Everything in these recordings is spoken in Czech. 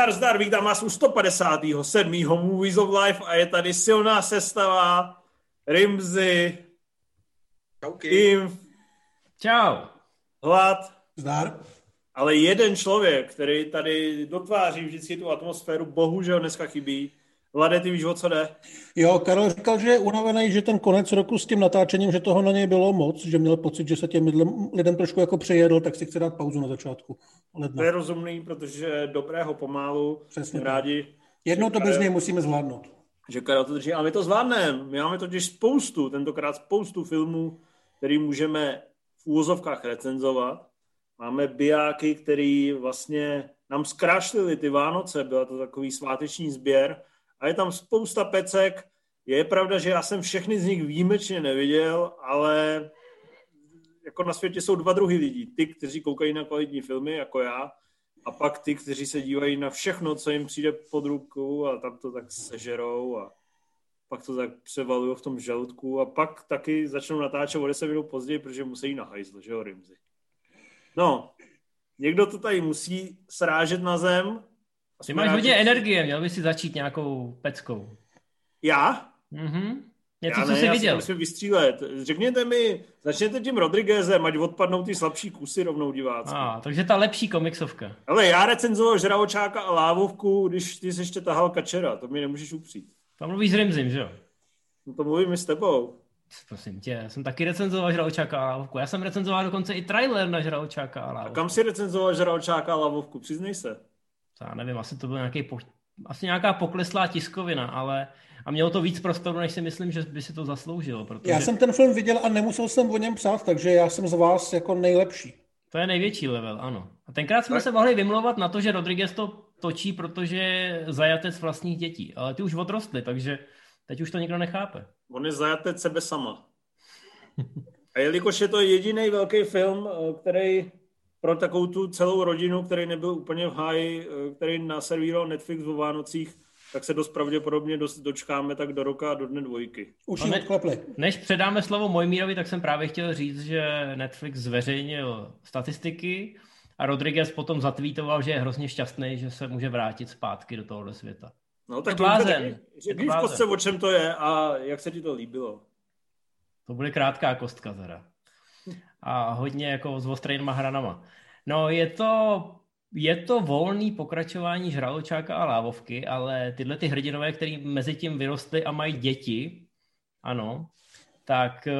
Zdar, zdar, vítám vás u 157. Movies of Life a je tady silná sestava Rimzy, Čauky. Inf, Čau. Hlad, Zdar. ale jeden člověk, který tady dotváří vždycky tu atmosféru, bohužel dneska chybí. Vlade, ty víš, o co jde? Jo, Karel říkal, že je unavený, že ten konec roku s tím natáčením, že toho na něj bylo moc, že měl pocit, že se těm lidem, trošku jako přejedl, tak si chce dát pauzu na začátku ledna. To je rozumný, protože dobrého pomálu Přesně rádi, Jednou to bez něj musíme zvládnout. že Karel to drží. A my to zvládneme. My máme totiž spoustu, tentokrát spoustu filmů, který můžeme v úvozovkách recenzovat. Máme bijáky, který vlastně nám zkrášlili ty Vánoce, byla to takový sváteční sběr. A je tam spousta pecek. Je pravda, že já jsem všechny z nich výjimečně neviděl, ale jako na světě jsou dva druhy lidí. Ty, kteří koukají na kvalitní filmy, jako já, a pak ty, kteří se dívají na všechno, co jim přijde pod ruku a tam to tak sežerou a pak to tak převalují v tom žaludku a pak taky začnou natáčet o 10 minut později, protože musí na hajzl, že jo, Rimzy. No, někdo to tady musí srážet na zem. A Ty máš hodně energie, měl bys si začít nějakou peckou. Já? Mhm. Něco, já co ne, jsi já viděl. Musím vystřílet. Řekněte mi, začněte tím Rodriguezem, ať odpadnou ty slabší kusy rovnou diváci. A, takže ta lepší komiksovka. Ale já recenzoval Žravočáka a Lávovku, když ty jsi ještě tahal kačera, to mi nemůžeš upřít. Tam mluvíš s Rimzim, že jo? No to mluvím i s tebou. Prosím tě, já jsem taky recenzoval Žraločáka a Lávovku. Já jsem recenzoval dokonce i trailer na Žraločáka a A Lávovku. kam si recenzoval Žravočáka a Lávovku? Přiznej se. Já nevím, asi to byl nějaký po... asi nějaká pokleslá tiskovina, ale a mělo to víc prostoru, než si myslím, že by si to zasloužilo, protože Já jsem ten film viděl a nemusel jsem o něm psát, takže já jsem z vás jako nejlepší. to je největší level, ano. A tenkrát jsme Tak. se mohli vymlouvat na to, že Rodriguez to točí, protože je zajatec vlastních dětí, ale ty už odrostly, takže teď už to nikdo nechápe. On je zajatec sebe sama. A jelikož je to jediný velký film, eh, který pro takovou tu celou rodinu, který nebyl úplně v háji, eh, který naservíroval Netflix o Vánocích, tak se dost pravděpodobně dost dočkáme tak do roka a do dne dvojky. Už ne- odklepli. Než předáme slovo Mojmírovi, tak jsem právě chtěl říct, že Netflix zveřejnil statistiky a Rodriguez potom zatvítoval, že je hrozně šťastný, že se může vrátit zpátky do tohohle světa. No tak to blázen. Luďka, Je to Řekni v kostce, o čem to je a jak se ti to líbilo. To bude krátká kostka teda. A hodně jako s ostrejnýma hranama. No je to, je to volný pokračování Žraločáka a Lávovky, ale tyhle ty hrdinové, který mezi tím vyrostly a mají děti, ano, tak eh,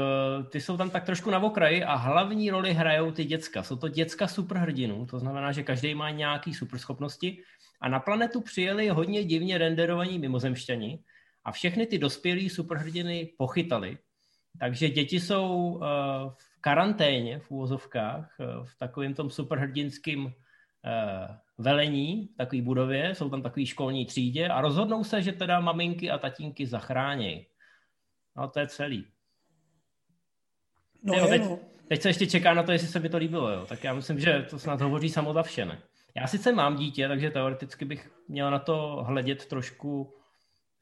ty jsou tam tak trošku na okraji a hlavní roli hrajou ty děcka. Jsou to děcka superhrdinů, to znamená, že každý má nějaký superschopnosti a na planetu přijeli hodně divně renderovaní mimozemšťani a všechny ty dospělí superhrdiny pochytali. Takže děti jsou eh, v karanténě v úvozovkách, eh, v takovém tom superhrdinském eh, velení, v takové budově, jsou tam takový školní třídě a rozhodnou se, že teda maminky a tatínky zachrání. No to je celý. No, Jo, teď, teď se ještě čeká na to, jestli se mi to líbilo. Jo. Tak já myslím, že to snad hovoří samo za vše. Ne? Já sice mám dítě, takže teoreticky bych měl na to hledět trošku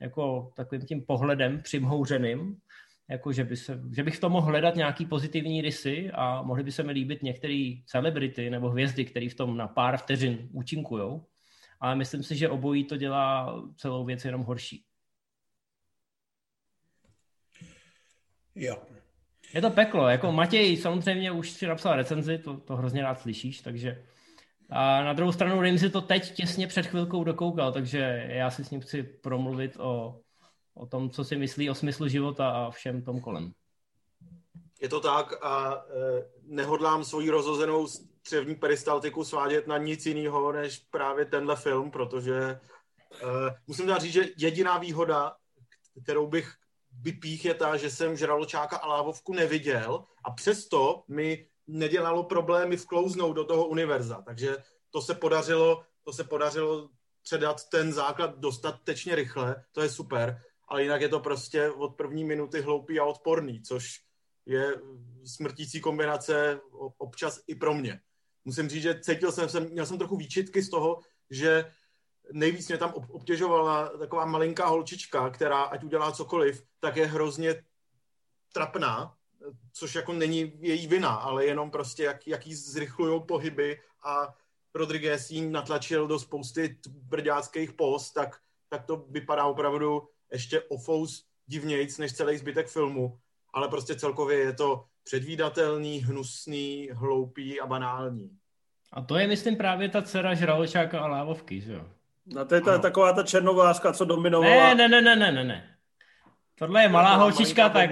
jako takovým tím pohledem přimhouřeným, jako že, by se, že bych v tom mohl hledat nějaký pozitivní rysy a mohly by se mi líbit některé celebrity nebo hvězdy, které v tom na pár vteřin účinkujou. Ale myslím si, že obojí to dělá celou věc jenom horší. Jo. Je to peklo, jako Matěj samozřejmě už si napsal recenzi, to, to hrozně rád slyšíš, takže a na druhou stranu Rimzi to teď těsně před chvilkou dokoukal, takže já si s ním chci promluvit o, o tom, co si myslí o smyslu života a všem tom kolem. Je to tak a e, nehodlám svoji rozhozenou střevní peristaltiku svádět na nic jiného, než právě tenhle film, protože e, musím dát říct, že jediná výhoda, kterou bych vypích, je ta, že jsem Žraločáka a Lávovku neviděl a přesto mi nedělalo problémy vklouznout do toho univerza. Takže to se podařilo, to se podařilo předat ten základ dostatečně rychle, to je super, ale jinak je to prostě od první minuty hloupý a odporný, což je smrtící kombinace občas i pro mě. Musím říct, že cítil jsem, jsem měl jsem trochu výčitky z toho, že nejvíc mě tam ob- obtěžovala taková malinká holčička, která ať udělá cokoliv, tak je hrozně trapná, což jako není její vina, ale jenom prostě jak, jak jí zrychlují pohyby a Rodriguez jí natlačil do spousty brďáckých post, tak, tak to vypadá opravdu ještě o fous divnějc než celý zbytek filmu. Ale prostě celkově je to předvídatelný, hnusný, hloupý a banální. A to je, myslím, právě ta dcera Žraločáka a Lávovky, že jo? No to je ta, taková ta černováska, co dominovala. Ne, ne, ne, ne, ne, ne. Tohle je malá holčička, tak...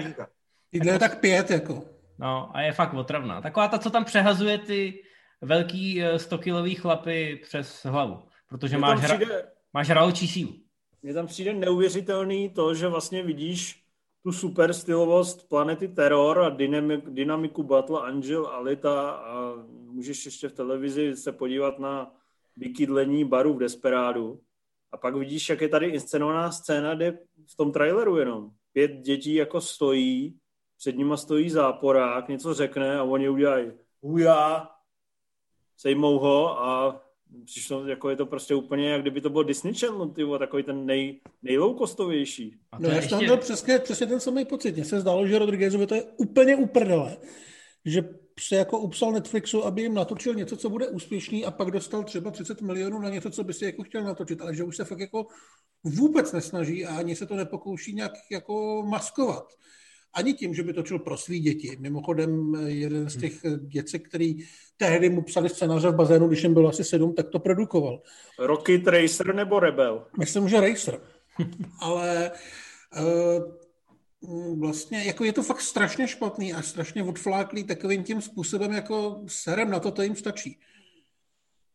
Jídle je tak pět, jako. No a je fakt otravná. Taková ta, co tam přehazuje ty velký 100-kilový eh, chlapy přes hlavu. Protože máš, přijde, hra, máš žraločí sílu. Mně tam přijde neuvěřitelný to, že vlastně vidíš tu super stylovost planety Terror a dynamik, dynamiku Battle Angel Alita a můžeš ještě v televizi se podívat na vykydlení baru v Desperádu. A pak vidíš, jak je tady inscenovaná scéna, kde v tom traileru jenom pět dětí jako stojí, před nima stojí záporák, něco řekne a oni udělají huja, sejmou ho a přišlo, jako je to prostě úplně, jak kdyby to bylo Disney Channel, tyvo, takový ten nej, nejloukostovější. No já ještě... jsem měl přesně, přesně ten samý pocit. Mně se zdálo, že Rodriguezovi to je úplně uprdele, že se jako upsal Netflixu, aby jim natočil něco, co bude úspěšný a pak dostal třeba 30 milionů na něco, co by si jako chtěl natočit, ale že už se fakt jako vůbec nesnaží a ani se to nepokouší nějak jako maskovat. Ani tím, že by točil pro svý děti. Mimochodem, jeden z těch děcek, který tehdy mu psali scénáře v bazénu, když jim bylo asi sedm, tak to produkoval. Rocket Racer nebo Rebel? Myslím, že Racer. Ale uh, vlastně jako je to fakt strašně špatný a strašně odfláklý takovým tím způsobem, jako serem na to, to jim stačí.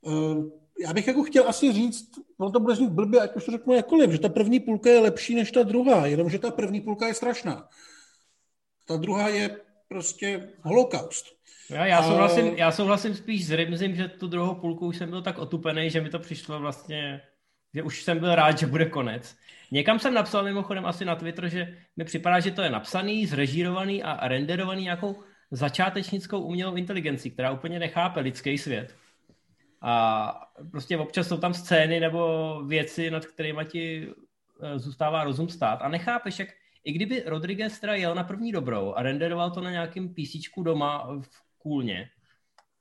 Uh, já bych jako chtěl asi říct, no to bude znít blbě, ať už to řeknu jakkoliv, že ta první půlka je lepší než ta druhá, jenomže ta první půlka je strašná. Ta druhá je prostě holokaust. Já, já, souhlasím, já souhlasím spíš s Rimzim, že tu druhou půlku už jsem byl tak otupený, že mi to přišlo vlastně, že už jsem byl rád, že bude konec. Někam jsem napsal mimochodem asi na Twitter, že mi připadá, že to je napsaný, zrežírovaný a renderovaný nějakou začátečnickou umělou inteligencí, která úplně nechápe lidský svět. A prostě občas jsou tam scény nebo věci, nad kterými ti eh, zůstává rozum stát a nechápeš, jak i kdyby Rodriguez teda jel na první dobrou a renderoval to na nějakém PC doma v kůlně,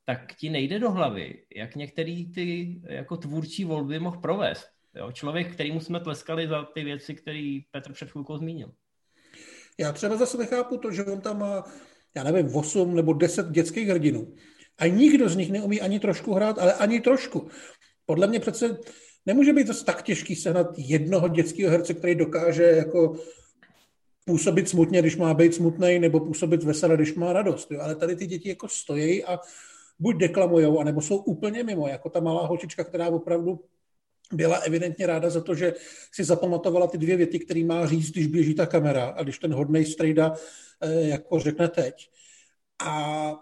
tak ti nejde do hlavy, jak některý ty jako tvůrčí volby mohl provést. Jo? Člověk, kterýmu jsme tleskali za ty věci, které Petr před chvilkou zmínil. Já třeba zase nechápu to, že on tam má, já nevím, 8 nebo 10 dětských hrdinů. A nikdo z nich neumí ani trošku hrát, ale ani trošku. Podle mě přece nemůže být zase tak těžký sehnat jednoho dětského herce, který dokáže jako působit smutně, když má být smutný, nebo působit veselé, když má radost. Jo? Ale tady ty děti jako stojí a buď deklamujou, anebo jsou úplně mimo, jako ta malá holčička, která opravdu byla evidentně ráda za to, že si zapamatovala ty dvě věty, které má říct, když běží ta kamera a když ten hodnej strejda eh, jako řekne teď. A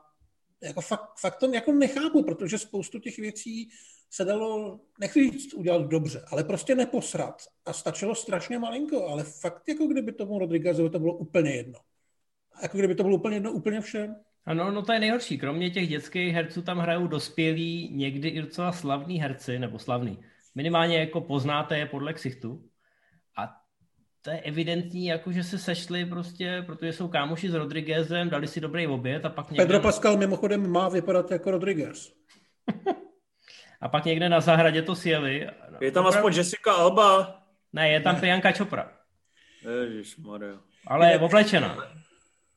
jako fakt, fakt to jako nechápu, protože spoustu těch věcí se dalo, nechci říct udělat dobře, ale prostě neposrat. A stačilo strašně malinko, ale fakt jako kdyby tomu Rodriguezovi to bylo úplně jedno. Jako kdyby to bylo úplně jedno úplně všem. Ano, no to je nejhorší. Kromě těch dětských herců tam hrajou dospělí, někdy i docela slavní herci, nebo slavný. Minimálně jako poznáte je podle ksichtu. A to je evidentní, jako že se sešli prostě, protože jsou kámoši s Rodriguezem, dali si dobrý oběd a pak někde... Pedro Pascal mimochodem má vypadat jako Rodriguez. a pak někde na zahradě to sjeli. Je tam aspoň Jessica Alba. Ne, je tam. Priyanka Chopra. Mario. Ale je oblečená.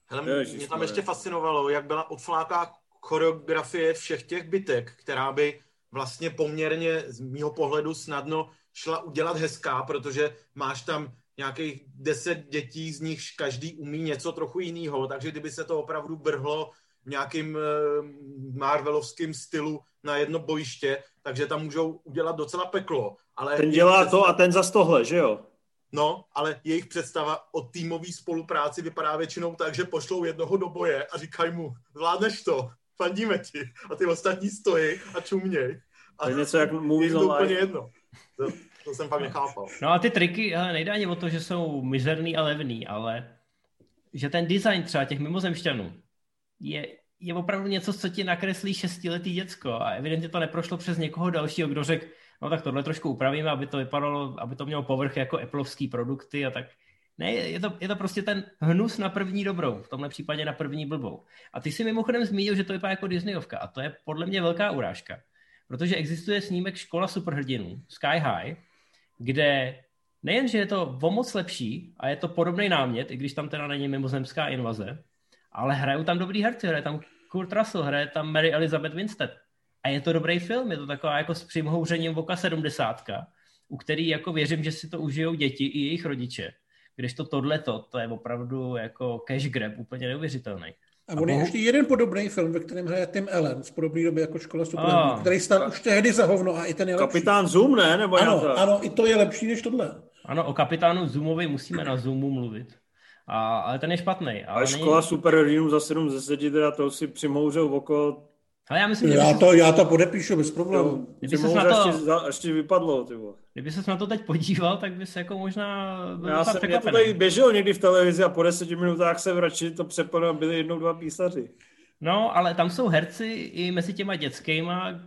Hele, mě tam ještě fascinovalo, jak byla odfláká choreografie všech těch bytek, která by vlastně poměrně z mýho pohledu snadno šla udělat hezká, protože máš tam nějakých deset dětí, z nich každý umí něco trochu jiného, takže kdyby se to opravdu brhlo v nějakým uh, Marvelovským stylu na jedno bojiště, takže tam můžou udělat docela peklo. Ale ten dělá představa... to a ten za tohle, že jo? No, ale jejich představa o týmové spolupráci vypadá většinou tak, že pošlou jednoho do boje a říkají mu, zvládneš to, fandíme ti. A ty ostatní stojí a čuměj. A to je něco jak mluví to úplně jedno. To, to jsem fakt nechápal. No a ty triky, hele, nejde ani o to, že jsou mizerný a levný, ale že ten design třeba těch mimozemšťanů je, je opravdu něco, co ti nakreslí šestiletý děcko a evidentně to neprošlo přes někoho dalšího, kdo řekl, no tak tohle trošku upravíme, aby to vypadalo, aby to mělo povrch jako Appleovský produkty a tak. Ne, je to, je to prostě ten hnus na první dobrou, v tomhle případě na první blbou. A ty si mimochodem zmínil, že to vypadá jako Disneyovka a to je podle mě velká urážka. protože existuje snímek Škola superhrdinů, Sky High, kde nejen, že je to o moc lepší a je to podobný námět, i když tam teda není mimozemská invaze, ale hrajou tam dobrý herci, hraje tam Kurt Russell, hraje tam Mary Elizabeth Winstead. A je to dobrý film, je to taková jako s přimhouřením voka sedmdesátka, u který jako věřím, že si to užijou děti i jejich rodiče. Když to tohleto, to je opravdu jako cash grab, úplně neuvěřitelný. A on je ještě jeden podobný film, ve kterém hraje Tim Allen z podobné doby jako Škola superhrdinů, oh. který stál už tehdy za hovno a i ten je lepší. Kapitán Zoom, ne? Nebo ano, to... ano, i to je lepší než tohle. Ano, o kapitánu Zoomovi musíme na Zoomu mluvit. A, ale ten je špatný. Ale, ale škola není... superhrdinů za 7 ze 10, teda to si přimouřil oko ale já myslím, že já, to, já to podepíšu bez problémů. Kdyby se na to, ještě, ještě vypadlo, ty vole. Kdyby se na to teď podíval, tak bys jako možná byl Já jsem mě to tady běžel někdy v televizi a po deseti minutách se vračili to přepalo a byli jednou dva písaři. No, ale tam jsou herci i mezi těma dětskýma,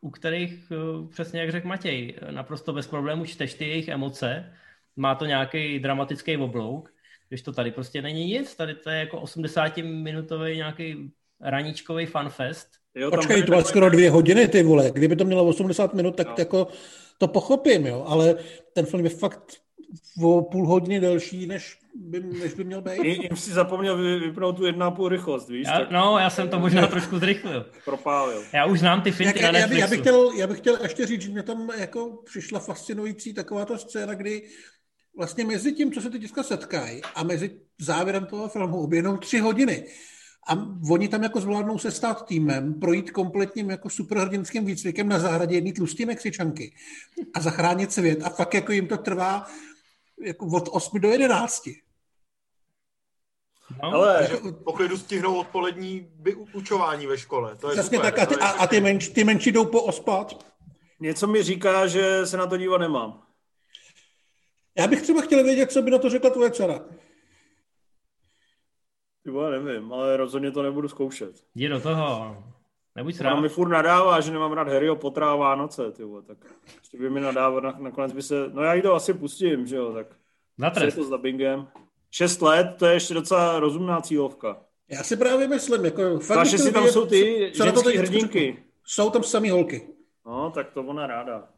u kterých, eh, přesně jak řekl Matěj, naprosto bez problémů čteš ty jejich emoce, má to nějaký dramatický oblouk, když to tady prostě není nic, tady to je jako 80-minutový nějaký raničkový fanfest, Jo, Počkej, to má skoro dvě hodiny, ty vole. Kdyby to mělo 80 minut, tak no. jako to pochopím, jo. Ale ten film je fakt o půl hodiny delší, než by, než by měl být. Jim si zapomněl vypnout tu jedna půl rychlost, víš? Já, tak... No, já jsem to možná trošku zrychlil. Propálil. Já už znám ty finty Jak, na já, já, bych chtěl, já bych chtěl ještě říct, že mě tam jako přišla fascinující taková ta scéna, kdy vlastně mezi tím, co se ty děcka setkají a mezi závěrem toho filmu oběhnou tři hodiny. A oni tam jako zvládnou se stát týmem, projít kompletním jako superhrdinským výcvikem na zahradě jedný tlustý Mexičanky a zachránit svět. A fakt jako jim to trvá jako od 8 do 11. No, ale pokud jdu stihnou odpolední učování ve škole. To je super, tak a ty, a, a ty, menš, ty menší jdou po ospat. Něco mi říká, že se na to dívat nemám. Já bych třeba chtěl vědět, co by na to řekla tvoje dcera. Ty vole, nevím, ale rozhodně to nebudu zkoušet. Jdi do toho. Nebuď srát. Ona mi furt nadává, že nemám rád Harryho Pottera a Vánoce, ty vole, tak ještě by mi nadávat, na, nakonec by se, no já jí to asi pustím, že jo, tak Na je to s dubbingem. Šest let, to je ještě docela rozumná cílovka. Já si právě myslím, jako fakt... Takže si tam jsou ty co, ženský hrdinky. Jsou tam samý holky. No, tak to ona ráda.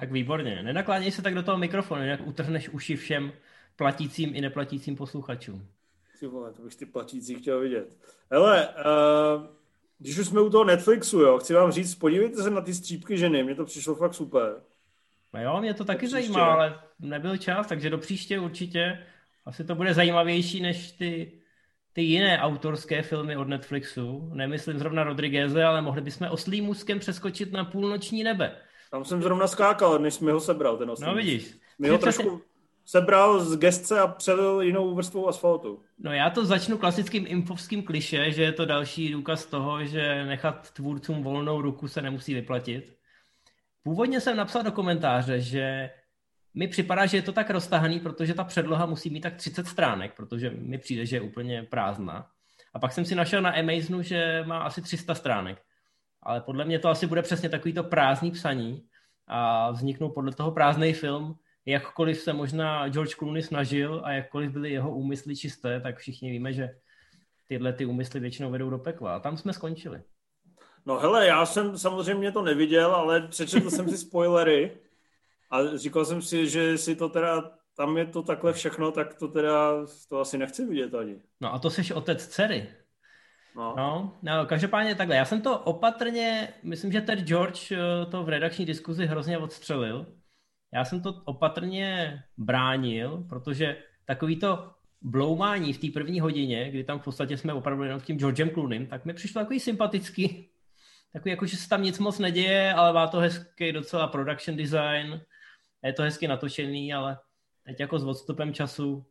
Tak výborně. Nenakláněj se tak do toho mikrofonu, jak utrhneš uši všem platícím i neplatícím posluchačům. Ty vole, to bych ty platící chtěl vidět. Hele, uh, když už jsme u toho Netflixu, jo, chci vám říct, podívejte se na ty střípky ženy, mně to přišlo fakt super. No jo, mě to taky zajímá, ale nebyl čas, takže do příště určitě asi to bude zajímavější než ty, ty jiné autorské filmy od Netflixu. Nemyslím zrovna Rodrigueze, ale mohli bychom oslým můzkem přeskočit na půlnoční nebe. Tam jsem zrovna skákal, než jsme ho sebral, ten oslý No vidíš. My ho trošku, sebral z gestce a přelil jinou vrstvou asfaltu. No já to začnu klasickým infovským kliše, že je to další důkaz toho, že nechat tvůrcům volnou ruku se nemusí vyplatit. Původně jsem napsal do komentáře, že mi připadá, že je to tak roztahaný, protože ta předloha musí mít tak 30 stránek, protože mi přijde, že je úplně prázdná. A pak jsem si našel na Amazonu, že má asi 300 stránek. Ale podle mě to asi bude přesně takovýto prázdný psaní a vzniknou podle toho prázdný film, jakkoliv se možná George Clooney snažil a jakkoliv byly jeho úmysly čisté, tak všichni víme, že tyhle ty úmysly většinou vedou do pekla. A tam jsme skončili. No hele, já jsem samozřejmě to neviděl, ale přečetl jsem si spoilery a říkal jsem si, že si to teda, tam je to takhle všechno, tak to teda, to asi nechci vidět ani. No a to seš otec dcery. No. No, no, každopádně takhle. Já jsem to opatrně, myslím, že Ted George eh, to v redakční diskuzi hrozně odstřelil, já jsem to opatrně bránil, protože takový to bloumání v té první hodině, kdy tam v podstatě jsme opravdu jenom s tím Georgem Clooneym, tak mi přišlo takový sympatický. Takový jako, že se tam nic moc neděje, ale má to hezký docela production design, je to hezky natočený, ale teď jako s odstupem času,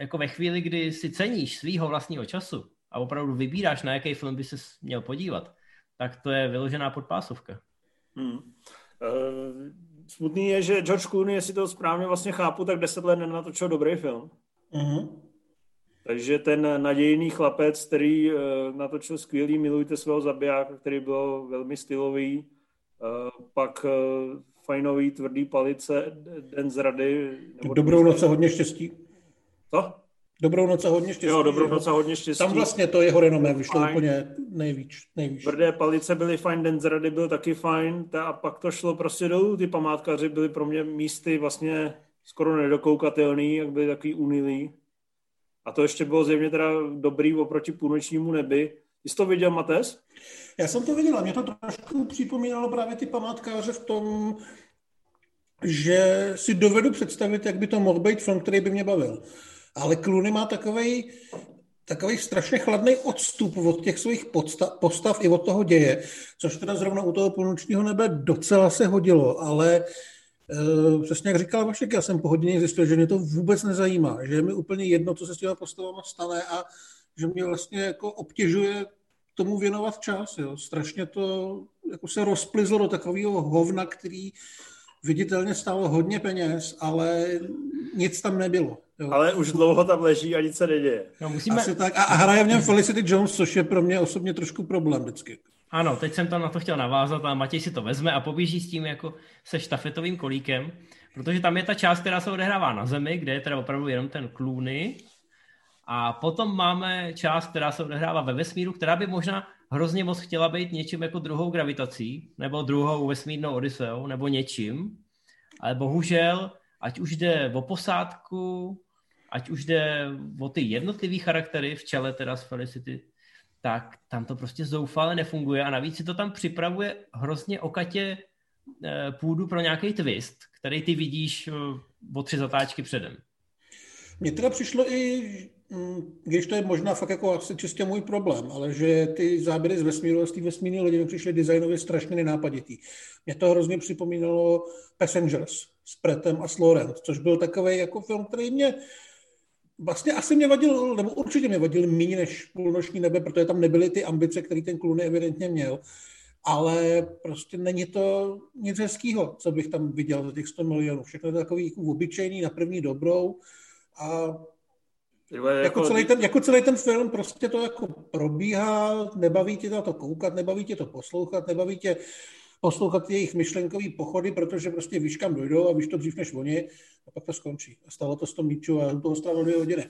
jako ve chvíli, kdy si ceníš svýho vlastního času a opravdu vybíráš, na jaký film by se měl podívat, tak to je vyložená podpásovka. Hmm. Uh, smutný je, že George Clooney, jestli to správně vlastně chápu, tak deset let nenatočil dobrý film. Uh-huh. Takže ten nadějný chlapec, který uh, natočil skvělý Milujte svého zabijáka, který byl velmi stylový, uh, pak uh, fajnový tvrdý palice, Den z rady. Nebo Dobrou noc a hodně štěstí. Co? Dobrou noc a hodně štěstí. Jo, dobrou noc a hodně štěstí. Tam vlastně to jeho renomé vyšlo fajn. úplně nejvíc. nejvíc. Tvrdé palice byly fajn, Den zrady byl taky fajn a pak to šlo prostě dolů. Ty památkaři byly pro mě místy vlastně skoro nedokoukatelný, jak byly takový unilý. A to ještě bylo zjevně teda dobrý oproti půlnočnímu nebi. Jsi to viděl, Mates? Já jsem to viděl a mě to trošku připomínalo právě ty památkáře v tom, že si dovedu představit, jak by to mohl být film, který by mě bavil. Ale Clooney má takový takový strašně chladný odstup od těch svých podstav, postav i od toho děje, což teda zrovna u toho půlnočního nebe docela se hodilo, ale e, přesně jak říkal Vašek, já jsem po hodině zjistil, že mě to vůbec nezajímá, že je mi úplně jedno, co se s těma postavama stane a že mě vlastně jako obtěžuje tomu věnovat čas. Jo. Strašně to jako se rozplizlo do takového hovna, který viditelně stálo hodně peněz, ale nic tam nebylo. Jo. Ale už dlouho tam leží a nic se neděje. No, musíme... Asi tak. A, a hraje v něm Felicity Jones, což je pro mě osobně trošku problém vždycky. Ano, teď jsem tam na to chtěl navázat a Matěj si to vezme a poběží s tím jako se štafetovým kolíkem, protože tam je ta část, která se odehrává na zemi, kde je teda opravdu jenom ten klůny a potom máme část, která se odehrává ve vesmíru, která by možná hrozně moc chtěla být něčím jako druhou gravitací, nebo druhou vesmírnou Odiseou, nebo něčím. Ale bohužel, ať už jde o posádku, ať už jde o ty jednotlivé charaktery v čele teda z Felicity, tak tam to prostě zoufale nefunguje a navíc si to tam připravuje hrozně okatě eh, půdu pro nějaký twist, který ty vidíš eh, o tři zatáčky předem. Mně teda přišlo i, když to je možná fakt jako asi čistě můj problém, ale že ty záběry z vesmíru z té vesmírné lidi přišly designově strašně nenápaditý. Mě to hrozně připomínalo Passengers s Pretem a s což byl takový jako film, který mě vlastně asi mě vadil, nebo určitě mě vadil méně než půlnoční nebe, protože tam nebyly ty ambice, které ten Clooney evidentně měl. Ale prostě není to nic hezkého, co bych tam viděl za těch 100 milionů. Všechno je takový jako obyčejný na první dobrou a jako, jako, celý ten, jako celý ten film prostě to jako probíhá, nebaví tě to, to koukat, nebaví tě to poslouchat, nebaví tě poslouchat jejich myšlenkový pochody, protože prostě víš, kam dojdou a víš to dřív než oni a pak to skončí. A stalo to 100 míčů a toho stálo dvě hodiny.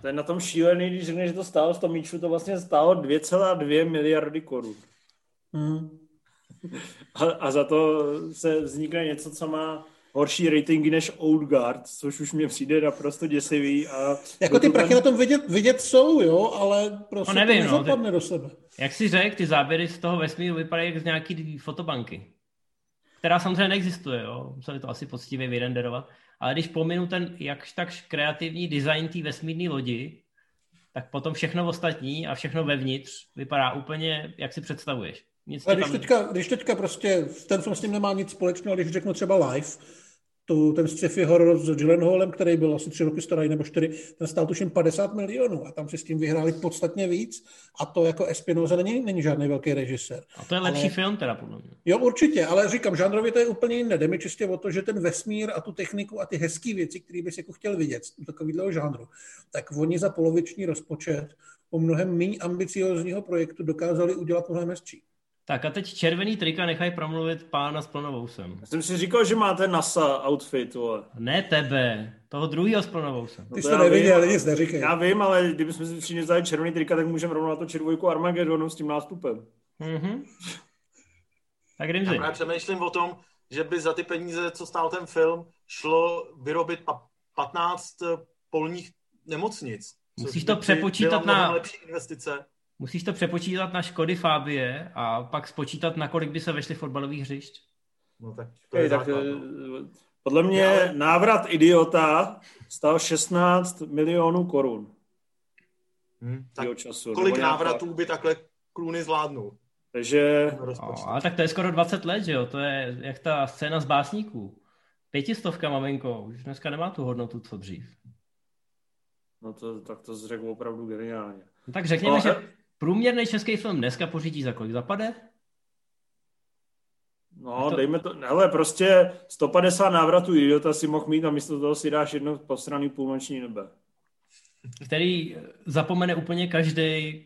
To je na tom šílený, když řekneš, že to stálo 100 míčů, to vlastně stálo 2,2 miliardy korun. Hmm. A, a za to se vznikne něco, co má horší ratingy než Old Guard, což už mě přijde naprosto děsivý. A jako ty prachy ten... na tom vidět, vidět jsou, jo, ale prostě no nevím, to nezapadne no, ty, do sebe. Jak si řekl, ty záběry z toho vesmíru vypadají jak z nějaký fotobanky, která samozřejmě neexistuje, jo, museli to asi poctivě vyrenderovat, ale když pominu ten jakž takž kreativní design té vesmírné lodi, tak potom všechno ostatní a všechno vevnitř vypadá úplně, jak si představuješ. Nic a když, tam... teďka, když teďka prostě ten film s tím nemá nic společného, když řeknu třeba live, tu, ten sci-fi horor s Gyllenhaalem, který byl asi tři roky starý nebo čtyři, ten stál tuším 50 milionů a tam si s tím vyhráli podstatně víc a to jako Espinoza není, není žádný velký režisér. A to je lepší ale, film teda podle mě. Jo, určitě, ale říkám, žánrově to je úplně jiné. Jde mi čistě o to, že ten vesmír a tu techniku a ty hezké věci, které bys jako chtěl vidět z takového žánru, tak oni za poloviční rozpočet o mnohem méně ambiciozního projektu dokázali udělat mnohem hezčí. Tak a teď červený trika nechají promluvit pána s plnovousem. Já jsem si říkal, že máte NASA outfit, vole. Ne tebe, toho druhého s plnovousem. No Ty jsi to neviděl, nic neříkej. Já vím, ale kdybychom si všichni vzali červený trika, tak můžeme rovnou na to červojku Armagedonu s tím nástupem. Mm-hmm. Tak Rimzi. Já přemýšlím o tom, že by za ty peníze, co stál ten film, šlo vyrobit 15 polních nemocnic. Musíš to přepočítat na... lepší investice. Musíš to přepočítat na Škody Fabie a pak spočítat, na kolik by se vešly fotbalových hřišť. No tak to je tak, eh, podle mě Ale... návrat idiota stal 16 milionů korun. Hmm, tak času, kolik návratů by takhle Kluny zvládnul? Takže... No, ale tak to je skoro 20 let, že jo? To je jak ta scéna z básníků. Pětistovka, maminko, už dneska nemá tu hodnotu, co dřív. No to, tak to řekl opravdu geniálně. No tak řekněme, no, že Průměrný český film dneska pořídí za kolik zapade? No, to... dejme to, ale prostě 150 návratů idiota si mohl mít a místo toho si dáš jedno posraný půlnoční nebe. Který zapomene úplně každý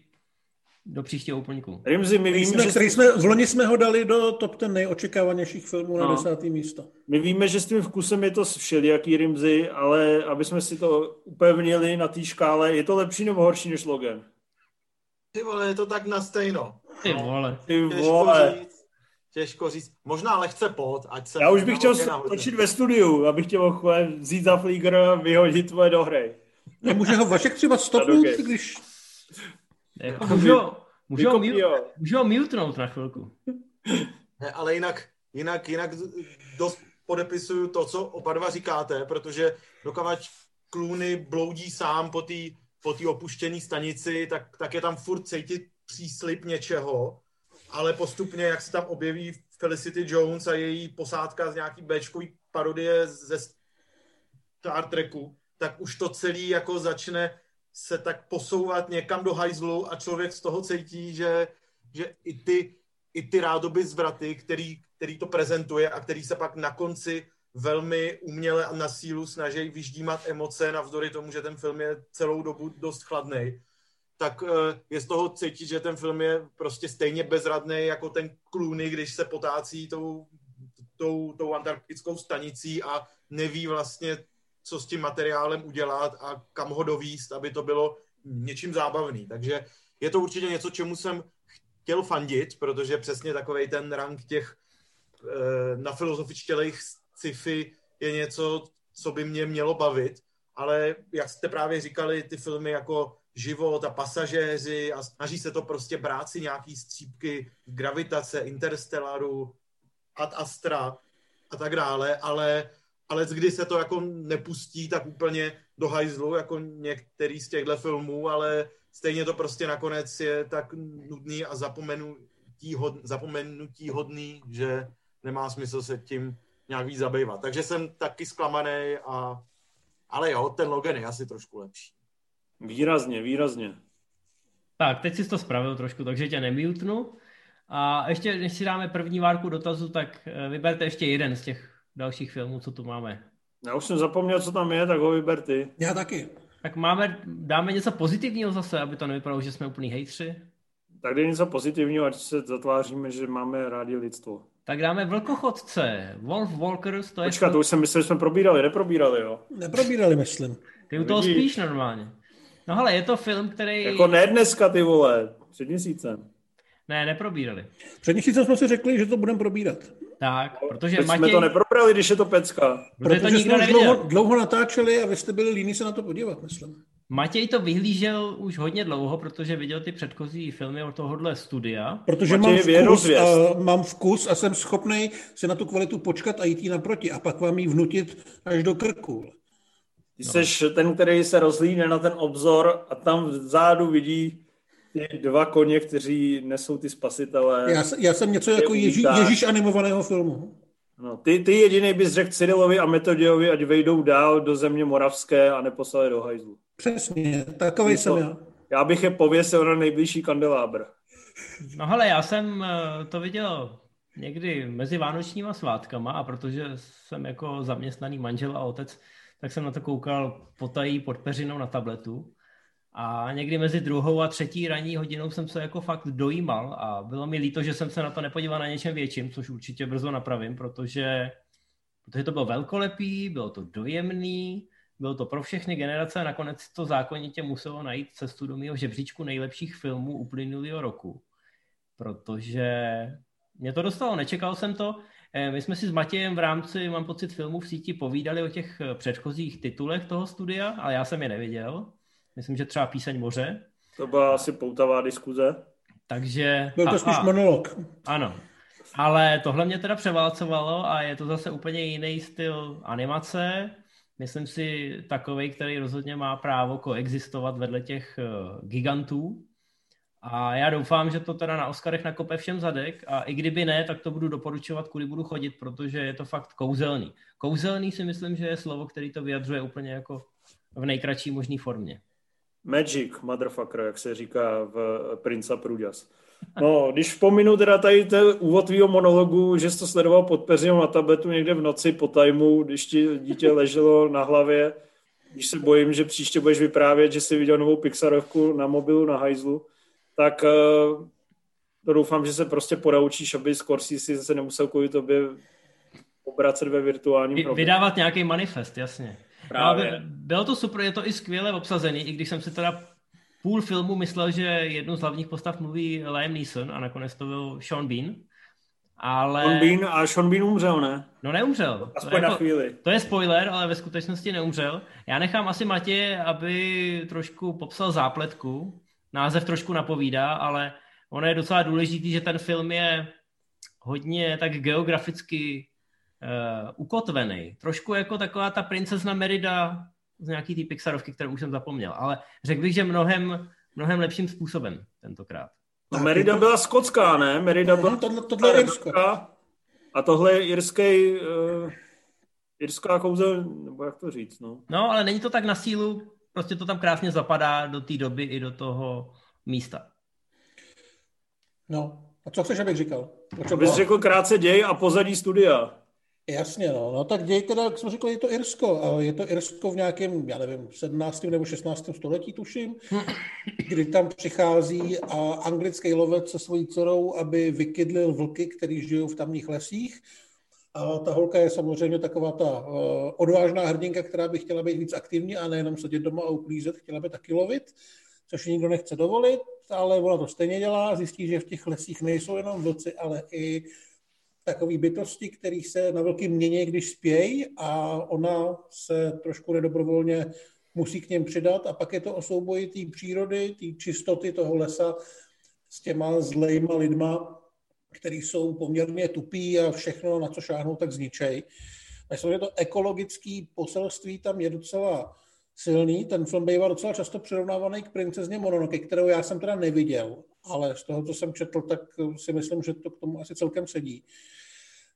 do příštího úplňku. Rimzi, my víme, jsme, že který jsme, v loni jsme ho dali do top ten nejočekávanějších filmů na No. desátý místo. My víme, že s tím vkusem je to všelijaký Rimzy, ale aby jsme si to upevnili na té škále, je to lepší nebo horší než Logan? Ty vole, je to tak na stejno. Ty vole. Ty Těžko vole. říct. Těžko říct. Možná lehce pod, ať se... Já už bych chtěl točit ve studiu, abych tě mohl chvíle vzít za flígr a vyhodit tvoje do hry. Nemůže ho Vašek třeba stopnout, když... Jako, můžu, ho- můžu, ho Vykopni mute, ho. můžu ho mutenout na chvilku. Ne, ale jinak, jinak, jinak dost podepisuju to, co oba dva říkáte, protože dokavač Clooney bloudí sám po té po tý opuštěné stanici, tak, tak je tam furt cítit příslip něčeho, ale postupně, jak se tam objeví Felicity Jones a její posádka z nějaký Bčkový parodie ze Star Treku, tak už to celý jako začne se tak posouvat někam do hajzlu a člověk z toho cítí, že, že i ty, i ty rádoby zvraty, který, který to prezentuje a který se pak na konci velmi uměle a na sílu snaží vyždímat emoce, navzdory tomu, že ten film je celou dobu dost chladný, tak eh, je z toho cítit, že ten film je prostě stejně bezradný jako ten Clooney, když se potácí tou, tou, tou antarktickou stanicí a neví vlastně, co s tím materiálem udělat a kam ho dovíst, aby to bylo něčím zábavný. Takže je to určitě něco, čemu jsem chtěl fandit, protože přesně takový ten rank těch eh, na filozofičtělých sci-fi je něco, co by mě mělo bavit, ale jak jste právě říkali, ty filmy jako Život a Pasažéři a snaží se to prostě brát si nějaký střípky Gravitace, Interstellaru, Ad Astra a tak dále, ale, ale kdy se to jako nepustí tak úplně do hajzlu, jako některý z těchto filmů, ale stejně to prostě nakonec je tak nudný a zapomenutí, hod, zapomenutí hodný, že nemá smysl se tím nějak víc zabývat. Takže jsem taky zklamaný, a, ale jo, ten Logan je asi trošku lepší. Výrazně, výrazně. Tak, teď jsi to spravil trošku, takže tě nemutnu. A ještě, než si dáme první várku dotazu, tak eh, vyberte ještě jeden z těch dalších filmů, co tu máme. Já už jsem zapomněl, co tam je, tak ho vyber ty. Já taky. Tak máme, dáme něco pozitivního zase, aby to nevypadalo, že jsme úplný hejtři. Tak dej něco pozitivního, ať se zatváříme, že máme rádi lidstvo. Tak dáme Vlkochodce, Wolf Walkers, to je... Počkat, to už jsem myslel, že jsme probírali, neprobírali, jo. Neprobírali, myslím. Ty u toho Vidíš. spíš normálně. No hele, je to film, který... Jako ne dneska, ty vole, před měsícem. Ne, neprobírali. Před měsícem jsme si řekli, že to budeme probírat. Tak, protože Teď Matěj... jsme to neprobrali, když je to pecka. protože to Protože nikdo jsme už dlouho, dlouho natáčeli a vy jste byli líní se na to podívat, myslím. Matěj to vyhlížel už hodně dlouho, protože viděl ty předchozí filmy od tohohle studia. Protože Matěj mám vkus, a, mám vkus a jsem schopný si na tu kvalitu počkat a jít jí naproti a pak vám ji vnutit až do krku. Ty jsi ten, který se rozhlídne na ten obzor a tam vzadu vidí ty dva koně, kteří nesou ty spasitelé. Já, se- já jsem něco jako Ježí. Ježíš animovaného filmu. No, ty, ty jediný bys řekl Cyrilovi a Metodiovi, ať vejdou dál do země moravské a neposlali do hajzlu. Přesně, takový To- jsem já. Já bych je pověsil na nejbližší kandelábr. No hele, já jsem eh, to viděl někdy mezi vánočníma svátkama a protože jsem jako zaměstnaný manžel a otec, tak jsem na to koukal potají pod peřinou na tabletu a někdy mezi druhou a třetí ranní hodinou jsem se jako fakt dojímal a bylo mi líto, že jsem se na to nepodíval na něčem větším, což určitě brzo napravím, protože, protože to bylo velkolepý, bylo to dojemný, bylo to pro všechny generace a nakonec to zákonitě muselo najít cestu do mého žebříčku nejlepších filmů uplynulého roku. Protože mě to dostalo, nečekal jsem to. Eh, My jsme si s Matějem v rámci, mám pocit, filmů v síti povídali o těch eh, předchozích titulech toho studia, ale já jsem je neviděl. Myslím, že třeba Píseň moře. To byla asi poutavá diskuze. Takže... Byl to a- spíš a- monolog. Ano. Ale tohle mě teda převálcovalo a je to zase úplně jiný styl animace. Myslím si takový, který rozhodně má právo koexistovat vedle těch eh, gigantů. A já doufám, že to teda na Oscarech nakope všem zadek a i kdyby ne, tak to budu doporučovat, kudy budu chodit, protože je to fakt kouzelný. Kouzelný si myslím, že je slovo, který to vyjadřuje úplně jako v nejkratší možné formě. Magic, motherfucker, jak se říká v Prince Prudias. No, když vzpominu teda tady ten úvod tvýho monologu, že jsi to sledoval pod peřinou na tabletu někde v noci po tajmu, když ti dítě leželo na hlavě, když se bojím, že příště budeš vyprávět, že jsi viděl novou Pixarovku na mobilu na hajzlu, tak to doufám, že se prostě podaučíš, aby Scorsese se nemusel kvůli tobě obracet ve virtuálním provozu. Vydávat nějaký manifest, jasně. Právě. No, bylo to super, je to i skvěle obsazený, i když jsem si teda půl filmu myslel, že jednu z hlavních postav mluví Liam Neeson a nakonec to byl Sean Bean. Ale... Sean Bean a Sean Bean umřel, ne? No neumřel. Aspoň to na jako, chvíli. To je spoiler, ale ve skutečnosti neumřel. Já nechám asi Matě, aby trošku popsal zápletku. Název trošku napovídá, ale ono je docela důležitý, že ten film je hodně tak geograficky ukotvený. Trošku jako taková ta princezna Merida z nějaký té Pixarovky, kterou už jsem zapomněl. Ale řekl bych, že mnohem, mnohem lepším způsobem tentokrát. No, Merida byla skotská, ne? Merida byla tohle, tohle je Irsko. A tohle je irský, uh, irská kouze, nebo jak to říct, no. No, ale není to tak na sílu, prostě to tam krásně zapadá do té doby i do toho místa. No, a co chceš, abych říkal? Abys řekl krátce děj a pozadí studia. Jasně, no. no tak děj teda, jak jsme řekli, je to Irsko. Je to Irsko v nějakém, já nevím, 17. nebo 16. století, tuším, kdy tam přichází anglický lovec se svojí dcerou, aby vykydlil vlky, který žijou v tamních lesích. A ta holka je samozřejmě taková ta uh, odvážná hrdinka, která by chtěla být víc aktivní a nejenom sedět doma a uklízet, chtěla by taky lovit, což nikdo nechce dovolit, ale ona to stejně dělá, zjistí, že v těch lesích nejsou jenom vlci, ale i takové bytosti, které se na velký měně, když spějí a ona se trošku nedobrovolně musí k něm přidat a pak je to o souboji té přírody, té čistoty toho lesa s těma zlejma lidma, který jsou poměrně tupí a všechno, na co šáhnou, tak zničej. Myslím, že to ekologické poselství tam je docela silný. Ten film bývá docela často přirovnávaný k princezně Mononoke, kterou já jsem teda neviděl, ale z toho, co jsem četl, tak si myslím, že to k tomu asi celkem sedí.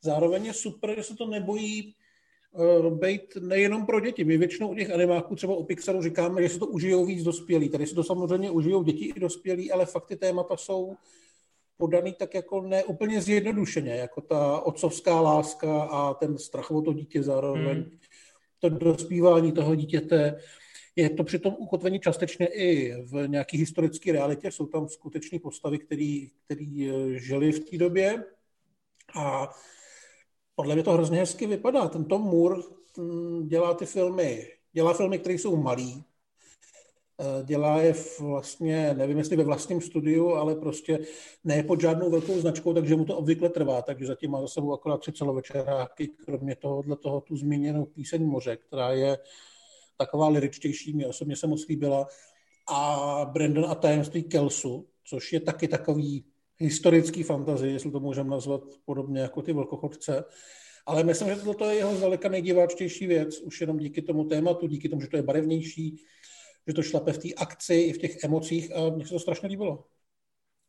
Zároveň je super, že se to nebojí uh, být nejenom pro děti. My většinou u těch animáků, třeba u Pixaru, říkáme, že se to užijou víc dospělí. Tady se to samozřejmě užijou děti i dospělí, ale fakt ty témata jsou podaný tak jako neúplně zjednodušeně, jako ta otcovská láska a ten strach o to dítě zároveň. Hmm. To dospívání toho dítěte, je to přitom ukotvení částečně i v nějaké historické realitě. Jsou tam skutečné postavy, které eh, žili v té době. A podle mě to hrozně hezky vypadá. Ten Tom Moore dělá ty filmy, dělá filmy, které jsou malý, eh, dělá je vlastně, nevím jestli ve vlastním studiu, ale prostě ne pod žádnou velkou značkou, takže mu to obvykle trvá, takže zatím má za sebou akorát tři celovečeráky, kromě tohohle toho tu zmíněnou píseň Moře, která je taková liričtější, mě osobně se moc líbila, a Brandon a tajemství Kelsu, což je taky takový historický fantazie, jestli to můžeme nazvat podobně jako ty velkochodce. Ale myslím, že toto je jeho zdaleka nejdiváčtější věc, už jenom díky tomu tématu, díky tomu, že to je barevnější, že to šlape v té akci i v těch emocích a mně se to strašně líbilo.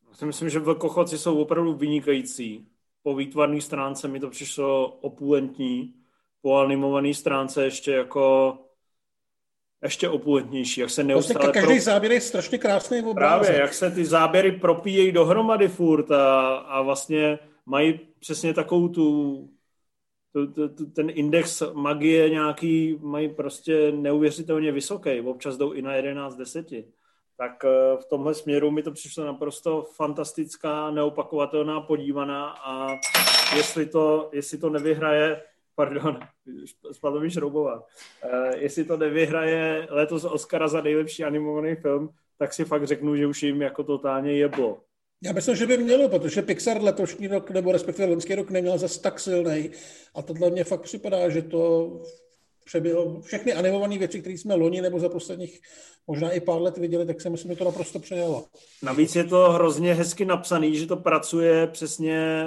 Já si myslím, že velkochodci jsou opravdu vynikající. Po výtvarné stránce mi to přišlo opulentní, po animované stránce ještě jako ještě opulentnější, jak se neustále... Prostě každý pro... záběr je strašně krásný v obrázek. Právě, jak se ty záběry propíjejí dohromady furt a, a vlastně mají přesně takovou tu, tu, tu, tu, ten index magie nějaký, mají prostě neuvěřitelně vysoký, občas jdou i na 11 deseti. Tak eh, v tomhle směru mi to přišlo naprosto fantastická, neopakovatelná podívaná a jestli to, jestli to nevyhraje pardon, spadl mi šroubovat. Uh, jestli to nevyhraje letos Oscara za nejlepší animovaný film, tak si fakt řeknu, že už jim jako totálně jeblo. Já myslím, že by mělo, protože Pixar letošní rok, nebo respektive loňský rok neměl zas tak silný. A tohle mě fakt připadá, že to přebylo všechny animované věci, které jsme loni nebo za posledních možná i pár let viděli, tak si myslím, že to naprosto přejelo. Navíc je to hrozně hezky napsaný, že to pracuje přesně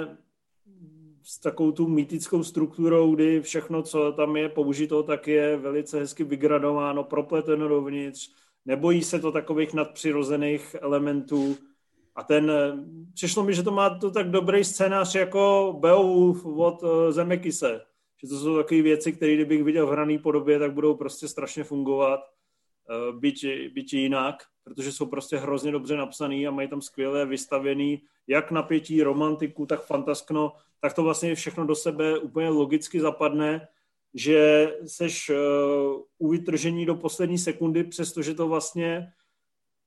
s takovou tu mýtickou strukturou, kdy všechno, co tam je použito, tak je velice hezky vygradováno, propleteno dovnitř, nebojí se to takových nadpřirozených elementů. A ten, přišlo mi, že to má to tak dobrý scénář jako Beowulf od uh, Zemekise. Že to jsou takové věci, které kdybych viděl v hraný podobě, tak budou prostě strašně fungovat, uh, byť, byť jinak, protože jsou prostě hrozně dobře napsaný a mají tam skvěle vystavěný jak napětí, romantiku, tak fantaskno, tak to vlastně všechno do sebe úplně logicky zapadne, že seš uh, u vytržení do poslední sekundy, přestože to vlastně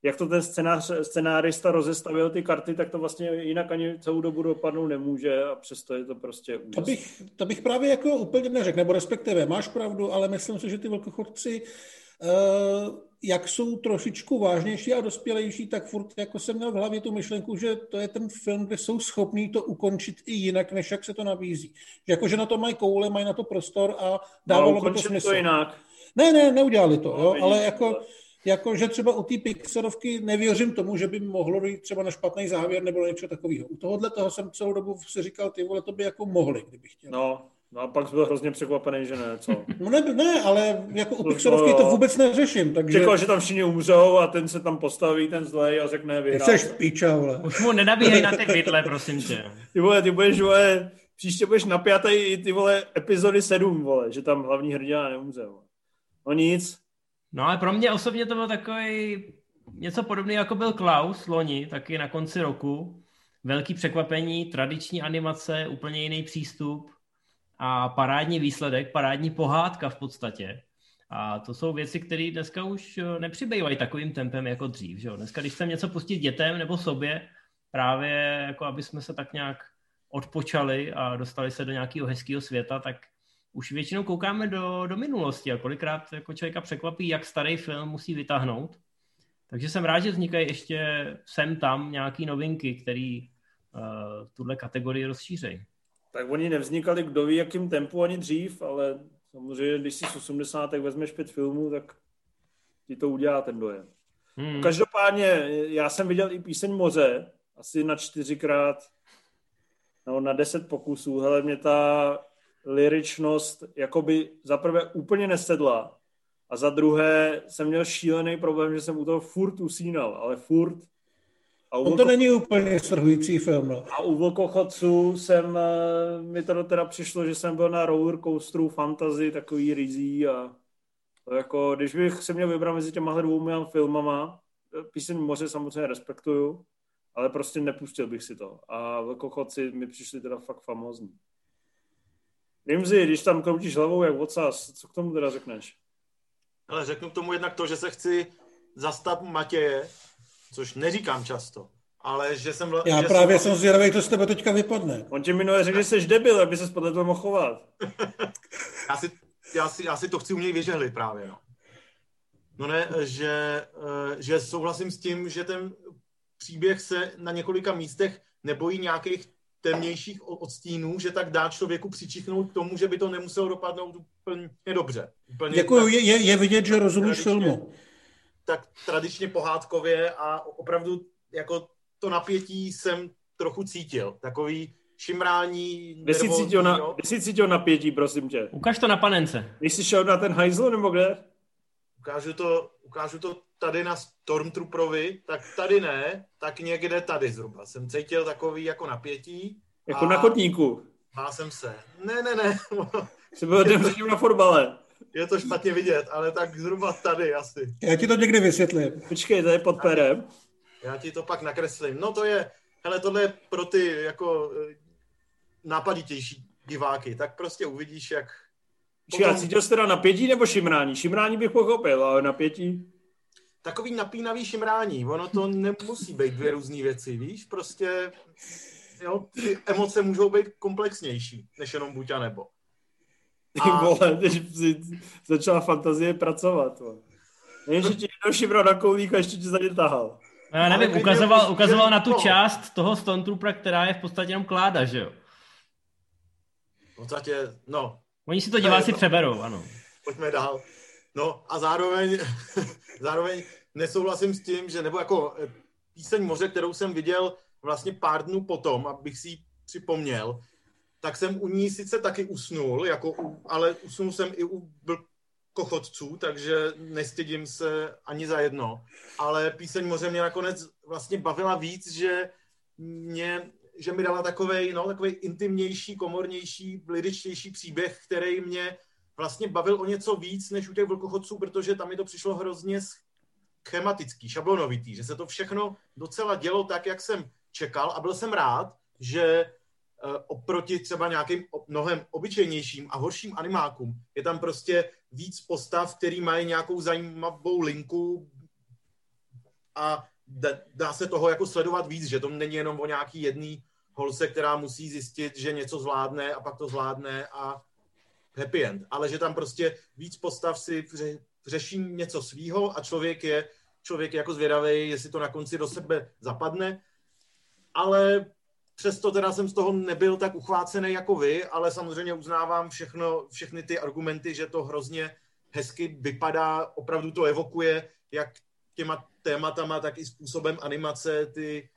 jak to ten scénář, scénárista rozestavil ty karty, tak to vlastně jinak ani celou dobu dopadnout nemůže a přesto je to prostě úžasné. To bych, to bych právě jako úplně neřekl, nebo respektive máš pravdu, ale myslím si, že ty velkochodci uh, jak jsou trošičku vážnější a dospělejší, tak furt jako jsem měl v hlavě tu myšlenku, že to je ten film, kde jsou schopní to ukončit i jinak, než jak se to nabízí. Že jako, že na to mají koule, mají na to prostor a dávalo no, by to smysl. to jinak. Ne, ne, neudělali to, no, jo, ale jako, jako, že třeba u té Pixarovky nevěřím tomu, že by mohlo být třeba na špatný závěr nebo něco takového. U tohohle toho jsem celou dobu si říkal, ty vole, to by jako mohli, kdybych chtěl. No, No a pak byl hrozně překvapený, že ne, co? No ne, ne ale jako u Pixarovky to vůbec neřeším. Takže... Čekal, že tam všichni umřou a ten se tam postaví, ten zlej a řekne vyhrál. Jsi píča, vole. Už mu nenabíhej na ty pytle, prosím tě. Ty vole, ty budeš, vole, příště budeš napjatý i ty vole epizody 7, vole, že tam hlavní hrdina neumře, vole. No nic. No ale pro mě osobně to byl takový něco podobného, jako byl Klaus loni, taky na konci roku. Velký překvapení, tradiční animace, úplně jiný přístup a parádní výsledek, parádní pohádka v podstatě. A to jsou věci, které dneska už eh, nepřibývají takovým tempem jako dřív. Že? Dneska, když chceme něco pustit dětem nebo sobě, právě jako aby jsme se tak nějak odpočali a dostali se do nějakého hezkého světa, tak už většinou koukáme do, do minulosti a kolikrát jako člověka překvapí, jak starý film musí vytáhnout. Takže jsem rád, že vznikají ještě sem tam nějaké novinky, které uh, tuhle kategorii rozšířejí tak oni nevznikali kdo ví jakým tempu ani dřív, ale samozřejmě, když si z 80. vezmeš pět filmů, tak ti to udělá ten dojem. Hmm. Každopádně, já jsem viděl i píseň Moře, asi na čtyřikrát, no na deset pokusů. Hele, mě ta liričnost jakoby za prvé úplně nesedla a za druhé jsem měl šílený problém, že jsem u toho furt usínal, ale furt a no to není úplně strhující film. No. A u Vlkochodců jsem, eh, mi to teda přišlo, že jsem byl na roller coasteru fantasy, takový rizí a to jako, když bych se měl vybrat mezi těma dvouma filmama, eh, píseň Moře samozřejmě respektuju, ale prostě nepustil bych si to. A Vlkochodci mi přišli teda fakt famózní. Rimzi, když tam kroutíš hlavou jak ocas, co k tomu teda řekneš? Ale řeknu k tomu jednak to, že se chci zastat Matěje, což neříkám často, ale že jsem... Já že právě jsem, jsem zvědavý, to z tebe teďka vypadne. On ti minule řekl, že jsi debil, aby se podle toho mohl chovat. já, si, já, si, já si to chci umět vyžehlit právě, no. No ne, že, eh, že souhlasím s tím, že ten příběh se na několika místech nebojí nějakých temnějších odstínů, že tak dá člověku přičichnout k tomu, že by to nemuselo dopadnout úplně dobře. Úplně Děkuji, je, je vidět, že rozumíš filmu tak tradičně pohádkově a opravdu jako to napětí jsem trochu cítil. Takový šimrání, Kde jsi cítil, na, kde jsi cítil napětí, prosím tě? Ukaž to na panence. Když jsi šel na ten hajzl, nebo kde? Ukážu to, ukážu to tady na Stormtrooperovi, tak tady ne, tak někde tady zhruba. Jsem cítil takový jako napětí. Jako na chodníku. Má jsem se. Ne, ne, ne. Jsi byl na fotbale je to špatně vidět, ale tak zhruba tady asi. Já ti to někdy vysvětlím. Počkej, to je pod perem. Já ti to pak nakreslím. No to je, hele, tohle je pro ty jako eh, nápaditější diváky, tak prostě uvidíš, jak... Počkej, potom... cítil jsi teda napětí nebo šimrání? Šimrání bych pochopil, ale napětí... Takový napínavý šimrání, ono to nemusí být dvě různé věci, víš, prostě jo, ty emoce můžou být komplexnější, než jenom buď a nebo. Ty a... vole, když začala fantazie pracovat. Nevím, že ti někdo šibral na koulík a ještě ti za ně tahal. No, já nevím, ukazoval, ukazoval na tu část toho Stone Troopera, která je v podstatě jenom kláda, že jo? V podstatě, no. Oni si to diváci no. přeberou, ano. Pojďme dál. No a zároveň, zároveň nesouhlasím s tím, že nebo jako eh, píseň Moře, kterou jsem viděl vlastně pár dnů potom, abych si ji připomněl, tak jsem u ní sice taky usnul, jako u, ale usnul jsem i u kochodců, takže nestydím se ani za jedno. Ale píseň moře mě nakonec vlastně bavila víc, že mě, že mi dala takový no, takovej intimnější, komornější, lidičtější příběh, který mě vlastně bavil o něco víc než u těch vlkochodců, protože tam mi to přišlo hrozně schematický, šablonovitý, že se to všechno docela dělo tak, jak jsem čekal a byl jsem rád, že oproti třeba nějakým mnohem obyčejnějším a horším animákům. Je tam prostě víc postav, který mají nějakou zajímavou linku a dá se toho jako sledovat víc, že to není jenom o nějaký jedný holce, která musí zjistit, že něco zvládne a pak to zvládne a happy end. Ale že tam prostě víc postav si řeší něco svýho a člověk je, člověk je jako zvědavý, jestli to na konci do sebe zapadne. Ale přesto teda jsem z toho nebyl tak uchvácený jako vy, ale samozřejmě uznávám všechno, všechny ty argumenty, že to hrozně hezky vypadá, opravdu to evokuje, jak těma tématama, tak i způsobem animace, ty,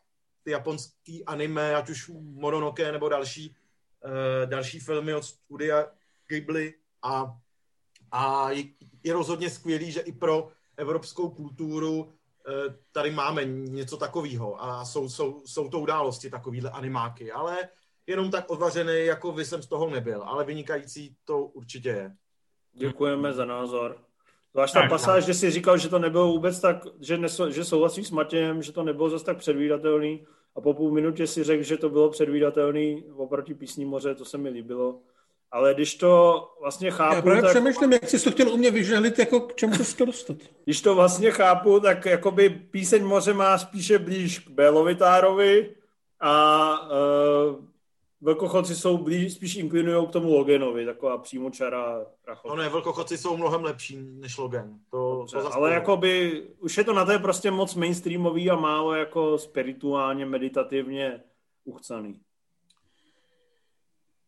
ty japonský anime, ať už Mononoke nebo další, uh, další filmy od studia Ghibli. A, a je, rozhodně skvělý, že i pro evropskou kulturu tady máme něco takového a jsou, jsou, jsou to události takovýhle animáky, ale jenom tak odvařený, jako vy jsem z toho nebyl, ale vynikající to určitě je. Děkujeme za názor. Zvlášť ta pasáž, že jsi říkal, že to nebylo vůbec tak, že, neso, že souhlasíš s Matějem, že to nebylo zase tak předvídatelný a po půl minutě si řekl, že to bylo předvídatelný oproti písní moře, to se mi líbilo. Ale když to vlastně chápu... Já právě tak... přemýšlím, jak jsi to chtěl u mě vyžehlit, jako k čemu se to dostat. Když to vlastně chápu, tak jakoby píseň moře má spíše blíž k Bélovitárovi a uh, Velkochodci jsou blíž, spíš inklinují k tomu Loganovi, taková přímočara No ne, velkochodci jsou mnohem lepší než Logan. To, Dobře, to ale jakoby, už je to na té prostě moc mainstreamový a málo jako spirituálně, meditativně uchcaný.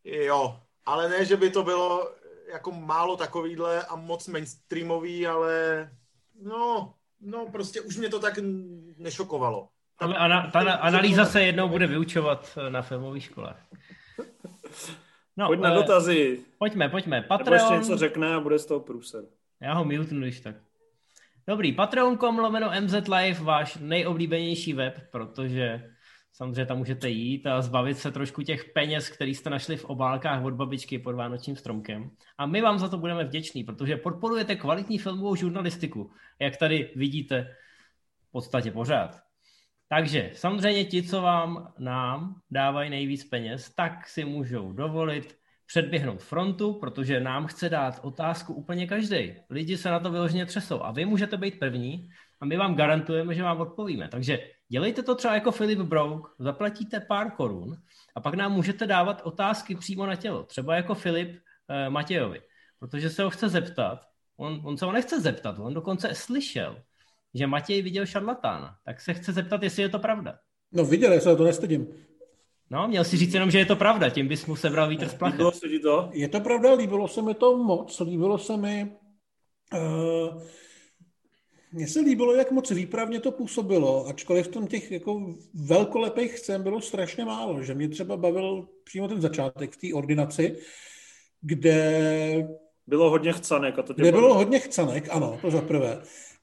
Jo, ale ne, že by to bylo jako málo takovýhle a moc mainstreamový, ale no, no prostě už mě to tak nešokovalo. Ale ana, ta analýza se jednou bude vyučovat na filmové škole. No, Pojď na eh, dotazy. Pojďme, pojďme. Patreon... Nebo ještě něco řekne a bude z toho průser. Já ho mutnu, když tak. Dobrý, patreon.com lomeno MZ Live, váš nejoblíbenější web, protože samozřejmě tam můžete jít a zbavit se trošku těch peněz, které jste našli v obálkách od babičky pod Vánočním stromkem. A my vám za to budeme vděční, protože podporujete kvalitní filmovou žurnalistiku, jak tady vidíte v podstatě pořád. Takže samozřejmě ti, co vám nám dávají nejvíc peněz, tak si můžou dovolit předběhnout frontu, protože nám chce dát otázku úplně každý. Lidi se na to vyloženě třesou a vy můžete být první a my vám garantujeme, že vám odpovíme. Takže dělejte to třeba jako Filip Brouk, zaplatíte pár korun a pak nám můžete dávat otázky přímo na tělo, třeba jako Filip eh, Matějovi, protože se ho chce zeptat. On, on se ho nechce zeptat, on dokonce slyšel, že Matěj viděl šarlatána, tak se chce zeptat, jestli je to pravda. No viděl, já se to nestydím. No, měl si říct jenom, že je to pravda, tím bys mu sebral vítr z plachet. Líbilo se ti to? Je to pravda, líbilo se mi to moc, líbilo se mi... Uh, mně se líbilo, jak moc výpravně to působilo, ačkoliv v tom těch jako velkolepých scén bylo strašně málo, že mě třeba bavil přímo ten začátek v té ordinaci, kde... Bylo hodně chcanek. A to kde bylo hodně chcanek, ano, to za prvé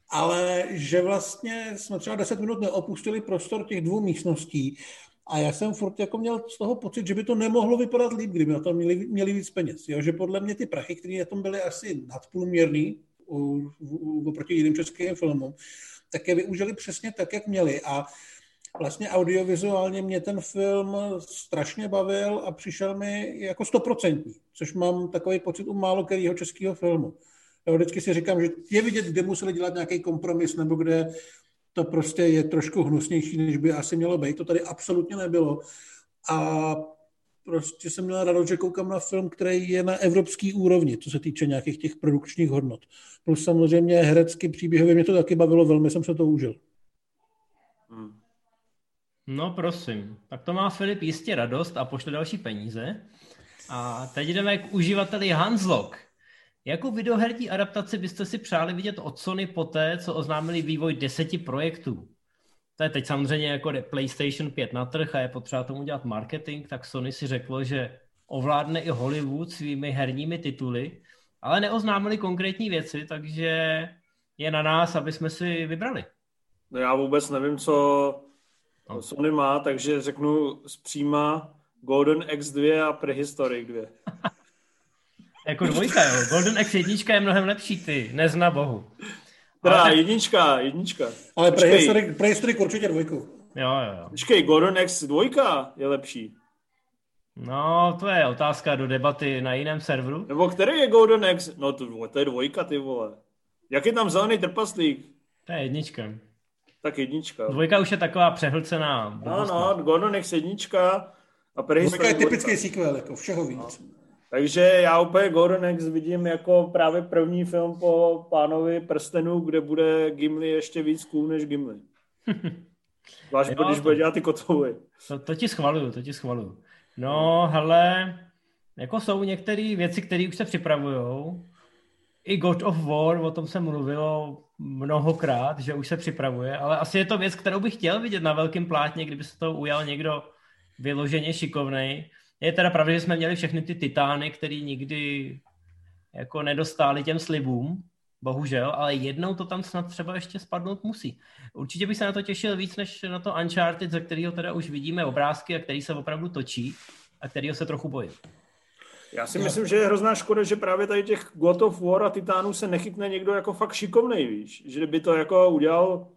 ale že vlastně jsme třeba 10 minut neopustili prostor těch dvou místností a já jsem furt jako měl z toho pocit, že by to nemohlo vypadat líp, kdyby na to měli, měli víc peněz. Jo? Že podle mě ty prachy, které na tom byly asi nadprůměrný oproti jiným českým filmům, tak je využili přesně tak, jak měli. A vlastně audiovizuálně mě ten film strašně bavil a přišel mi jako stoprocentní, což mám takový pocit u málo kterého českého filmu. Jo, vždycky si říkám, že je vidět, kde museli dělat nějaký kompromis, nebo kde to prostě je trošku hnusnější, než by asi mělo být. To tady absolutně nebylo. A prostě jsem měl radost, že koukám na film, který je na evropský úrovni, co se týče nějakých těch produkčních hodnot. Plus samozřejmě herecky, příběhově mě to taky bavilo, velmi jsem se to užil. Hmm. No prosím, tak to má Filip jistě radost a pošle další peníze. A teď jdeme k uživateli Hanslock. Jakou videoherní adaptaci byste si přáli vidět od Sony poté, co oznámili vývoj deseti projektů? To je teď samozřejmě jako PlayStation 5 na trh a je potřeba tomu dělat marketing, tak Sony si řeklo, že ovládne i Hollywood svými herními tituly, ale neoznámili konkrétní věci, takže je na nás, aby jsme si vybrali. No já vůbec nevím, co no. Sony má, takže řeknu zpříma Golden X2 a Prehistoric 2. Jako dvojka, jo. Golden X jednička je mnohem lepší, ty. Nezna bohu. Teda tak... jednička, jednička. Ale Prehistoric, Prehistoric určitě dvojku. Jo, jo, jo. Počkej, Golden X dvojka je lepší. No, to je otázka do debaty na jiném serveru. Nebo který je Golden X? No to, to je dvojka, ty vole. Jak je tam zelený trpaslík? To je jednička. tak jednička. Dvojka už je taková přehlcená. No, no, Gordon X jednička a Dvojka je typický sequel, jako všeho víc. No. Takže já úplně Gordon X vidím jako právě první film po pánovi prstenu, kde bude Gimli ještě víc cool než Gimli. Zvlášť, když to, bude dělat ty kotouly. To, to ti schvaluju, to ti schvaluju. No, hele, jako jsou některé věci, které už se připravujou. I God of War, o tom se mluvilo mnohokrát, že už se připravuje, ale asi je to věc, kterou bych chtěl vidět na velkém plátně, kdyby se to ujal někdo vyloženě šikovnej. Je teda pravda, že jsme měli všechny ty titány, který nikdy jako nedostáli těm slibům, bohužel, ale jednou to tam snad třeba ještě spadnout musí. Určitě bych se na to těšil víc, než na to Uncharted, ze kterého teda už vidíme obrázky a který se opravdu točí a kterého se trochu bojím. Já si myslím, že je hrozná škoda, že právě tady těch God of War a Titánů se nechytne někdo jako fakt šikovnej, víš. Že by to jako udělal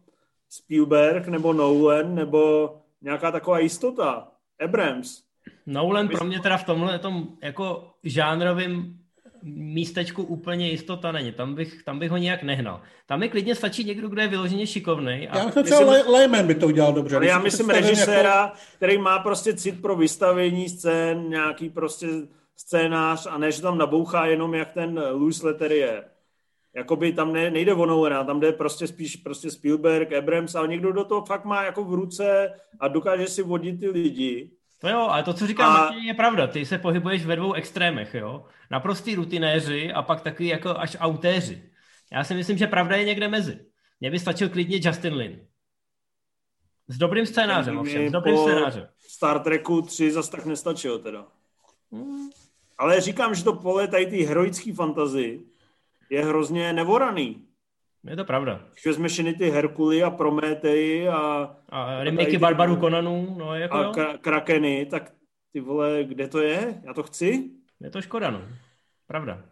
Spielberg nebo Nolan nebo nějaká taková jistota. Abrams. Nolan pro mě teda v tomhle tom jako žánrovým místečku úplně jistota není. Tam bych, tam bych ho nějak nehnal. Tam mi klidně stačí někdo, kdo je vyloženě šikovný. A... Já myslím, že Lehman by to udělal dobře. Ale já myslím režiséra, jako... který má prostě cit pro vystavení scén, nějaký prostě scénář a než tam nabouchá jenom jak ten Louis Letter je. Jakoby tam ne, nejde o Nolana, tam jde prostě spíš prostě Spielberg, Abrams, ale někdo do toho fakt má jako v ruce a dokáže si vodit ty lidi. No jo, ale to, co říká a... Martin, je pravda. Ty se pohybuješ ve dvou extrémech, jo. Naprostý rutinéři a pak takový jako až autéři. Já si myslím, že pravda je někde mezi. Mně by stačil klidně Justin Lin. S dobrým scénářem, ovšem, s dobrým scénářem. Star Treku 3 zas tak nestačilo teda. Hmm. Ale říkám, že to pole tady ty heroické fantazy je hrozně nevoraný. Je to pravda. Když vezmeš ty Herkuly a Prometei a... A remakey Barbaru Konanů, no jako A kra- Krakeny, tak ty vole, kde to je? Já to chci? Je to škoda, no. Pravda.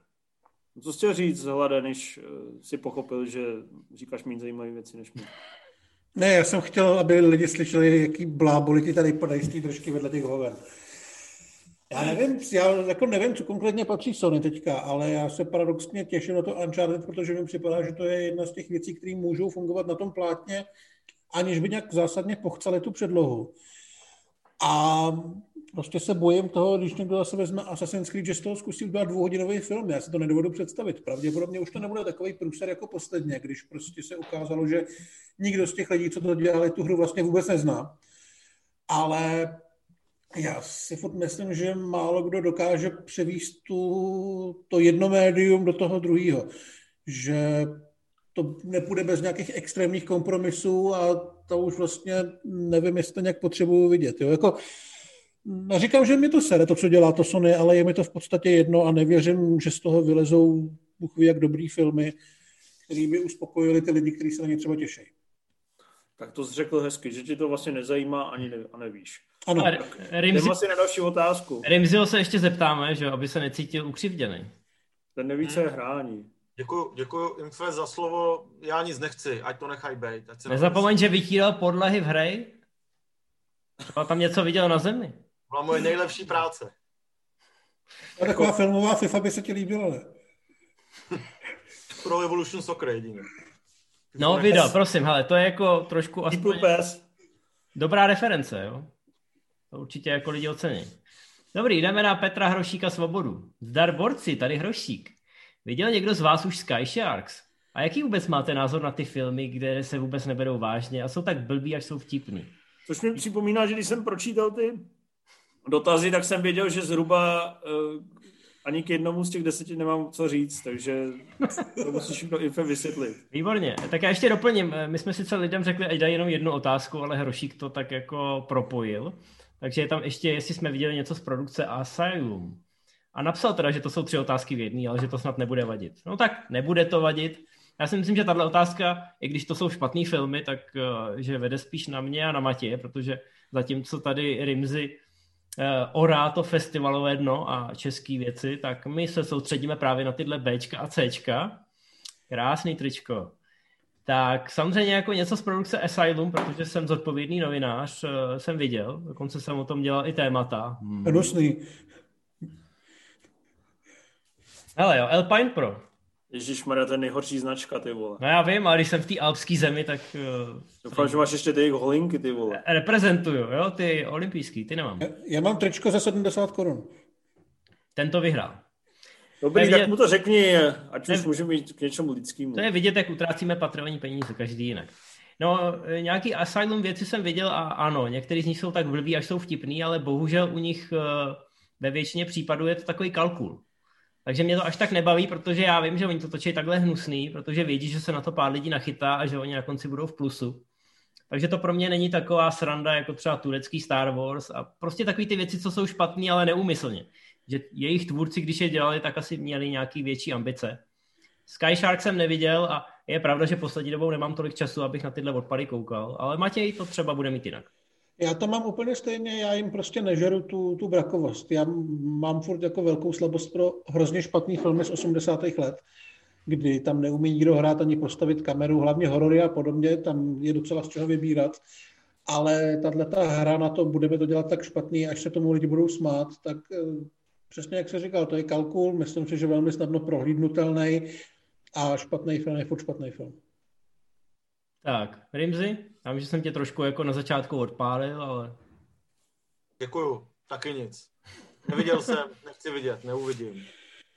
Co jsi chtěl říct, Hlade, než eh, si pochopil, že říkáš méně zajímavé věci než my? Ne, já jsem chtěl, aby lidi slyšeli, jaký bláboli ti tady podají z té držky vedle těch hoven. Já nevím, já jako nevím, co konkrétně patří Sony teďka, ale já se paradoxně těším na to Uncharted, protože mi připadá, že to je jedna z těch věcí, které můžou fungovat na tom plátně, aniž by nějak zásadně pochcali tu předlohu. A prostě se bojím toho, když někdo zase vezme Assassin's Creed, že z toho zkusí udělat dvouhodinový film. Já si to nedovedu představit. Pravděpodobně už to nebude takový průser jako posledně, když prostě se ukázalo, že nikdo z těch lidí, co to dělali, tu hru vlastně vůbec nezná. Ale já si furt myslím, že málo kdo dokáže převíst tu, to jedno médium do toho druhého. Že to nepůjde bez nějakých extrémních kompromisů a to už vlastně nevím, jestli to nějak potřebuju vidět. Jo? Jako, neříkám, že mi to sere, to, co dělá to Sony, ale je mi to v podstatě jedno a nevěřím, že z toho vylezou Bůh ví, jak dobrý filmy, který by uspokojili ty lidi, kteří se na ně třeba těší. Tak to jsi řekl hezky, že ti to vlastně nezajímá ani ne, a nevíš. Ano. Rimzi... Jdeme asi na další otázku. Rimzio se ještě zeptáme, že aby se necítil ukřivděný. Ten neví, co je hrání. Děkuji, děkuji Infe za slovo. Já nic nechci, ať to nechaj být. Nezapomeň, že vytíral podlahy v hře. Třeba tam něco viděl na zemi. Byla moje nejlepší práce. A taková filmová FIFA by se ti líbila, ne? Pro Evolution Soccer jedině. No, video, prosím, hele, to je jako trošku aspoň... Dobrá reference, jo? To určitě jako lidi ocení. Dobrý, jdeme na Petra Hrošíka Svobodu. Zdar borci, tady Hrošík. Viděl někdo z vás už Sky Sharks? A jaký vůbec máte názor na ty filmy, kde se vůbec neberou vážně a jsou tak blbý, až jsou vtipný? Což mi připomíná, že když jsem pročítal ty dotazy, tak jsem věděl, že zhruba uh, ani k jednomu z těch deseti nemám co říct, takže to musíš všechno Ife vysvětlit. Výborně. Tak já ještě doplním. My jsme sice lidem řekli, ať dají jenom jednu otázku, ale Hrošík to tak jako propojil. Takže je tam ještě, jestli jsme viděli něco z produkce Asylum. A napsal teda, že to jsou tři otázky v jedné, ale že to snad nebude vadit. No tak nebude to vadit. Já si myslím, že tahle otázka, i když to jsou špatné filmy, tak uh, že vede spíš na mě a na Matě, protože zatímco tady Rimzy orá to festivalové dno a české věci, tak my se soustředíme právě na tyhle Bčka a Cčka. Krásný tričko. Tak samozřejmě jako něco z produkce Asylum, protože jsem zodpovědný novinář, eh, jsem viděl, dokonce jsem o tom dělal i témata. Hmm. Hnusný. Hele jo, Alpine Pro. Ježíš Maria, to je nejhorší značka, ty vole. No já vím, ale když jsem v té alpské zemi, tak... Uh, Doufám, že máš ještě ty jejich holinky, ty vole. Reprezentuju, jo, ty olympijský, ty nemám. Já, já mám tričko za 70 korun. Ten to vyhrál. Dobrý, vidět... tak mu to řekni, ať už může mít k něčemu lidskému. To je vidět, jak utrácíme patrovní peníze, každý jinak. No, nějaký Asylum věci jsem viděl a ano, některý z nich jsou tak blbý, až jsou vtipný, ale bohužel u nich eh, ve většině případů je to takový kalkul. Takže mě to až tak nebaví, protože já vím, že oni to točí takhle hnusný, protože vědí, že se na to pár lidí nachytá a že oni na konci budou v plusu. Takže to pro mě není taková sranda jako třeba turecký Star Wars a prostě takové ty věci, co jsou špatné, ale neúmyslně. Že jejich tvůrci, když je dělali, tak asi měli nějaký větší ambice. Sky Shark jsem neviděl a je pravda, že poslední dobou nemám tolik času, abych na tyhle odpady koukal, ale Matěj to třeba bude mít jinak. Já to mám úplně stejně, já jim prostě nežeru tu, tu brakovost. Já mám furt jako velkou slabost pro hrozně špatný filmy z 80. let, kdy tam neumí nikdo hrát ani postavit kameru, hlavně horory a podobně, tam je docela z čeho vybírat. Ale tahle ta hra na to, budeme to dělat tak špatný, až se tomu lidi budou smát, tak eh, přesně jak se říkal, to je kalkul, myslím si, že velmi snadno prohlídnutelný a špatný film je furt špatný film. Tak, Rimzy, já vím, že jsem tě trošku jako na začátku odpálil, ale... Děkuju, taky nic. Neviděl jsem, nechci vidět, neuvidím.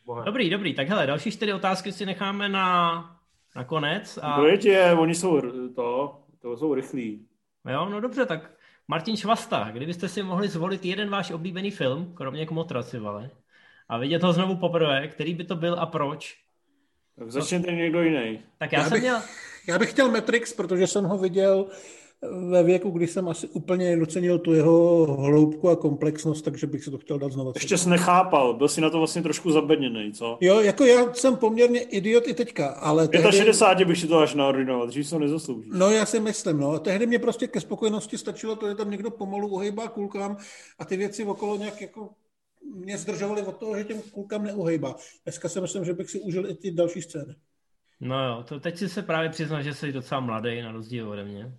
Bohem. Dobrý, dobrý, tak hele, další čtyři otázky si necháme na, na konec. A... Dojetě, oni jsou to, to jsou rychlí. Jo, no dobře, tak Martin Švasta, kdybyste si mohli zvolit jeden váš oblíbený film, kromě Kmotra, si vale, a vidět ho znovu poprvé, který by to byl a proč? Tak začněte no, někdo jiný. Tak já, já jsem bych, měl... Já bych chtěl Matrix, protože jsem ho viděl ve věku, kdy jsem asi úplně docenil tu jeho hloubku a komplexnost, takže bych se to chtěl dát znovu. Ještě jsi nechápal, byl jsi na to vlastně trošku zabedněný, co? Jo, jako já jsem poměrně idiot i teďka, ale... Tehdy... 65 bych si to až naordinoval, dřív to nezaslouží. No já si myslím, no. Tehdy mě prostě ke spokojenosti stačilo to, že tam někdo pomalu uhejbá kulkám a ty věci okolo nějak jako mě zdržovaly od toho, že těm kulkám neuhejbá. Dneska si myslím, že bych si užil i ty další scény. No jo, to teď si se právě přiznal, že jsi docela mladý na rozdíl ode mě.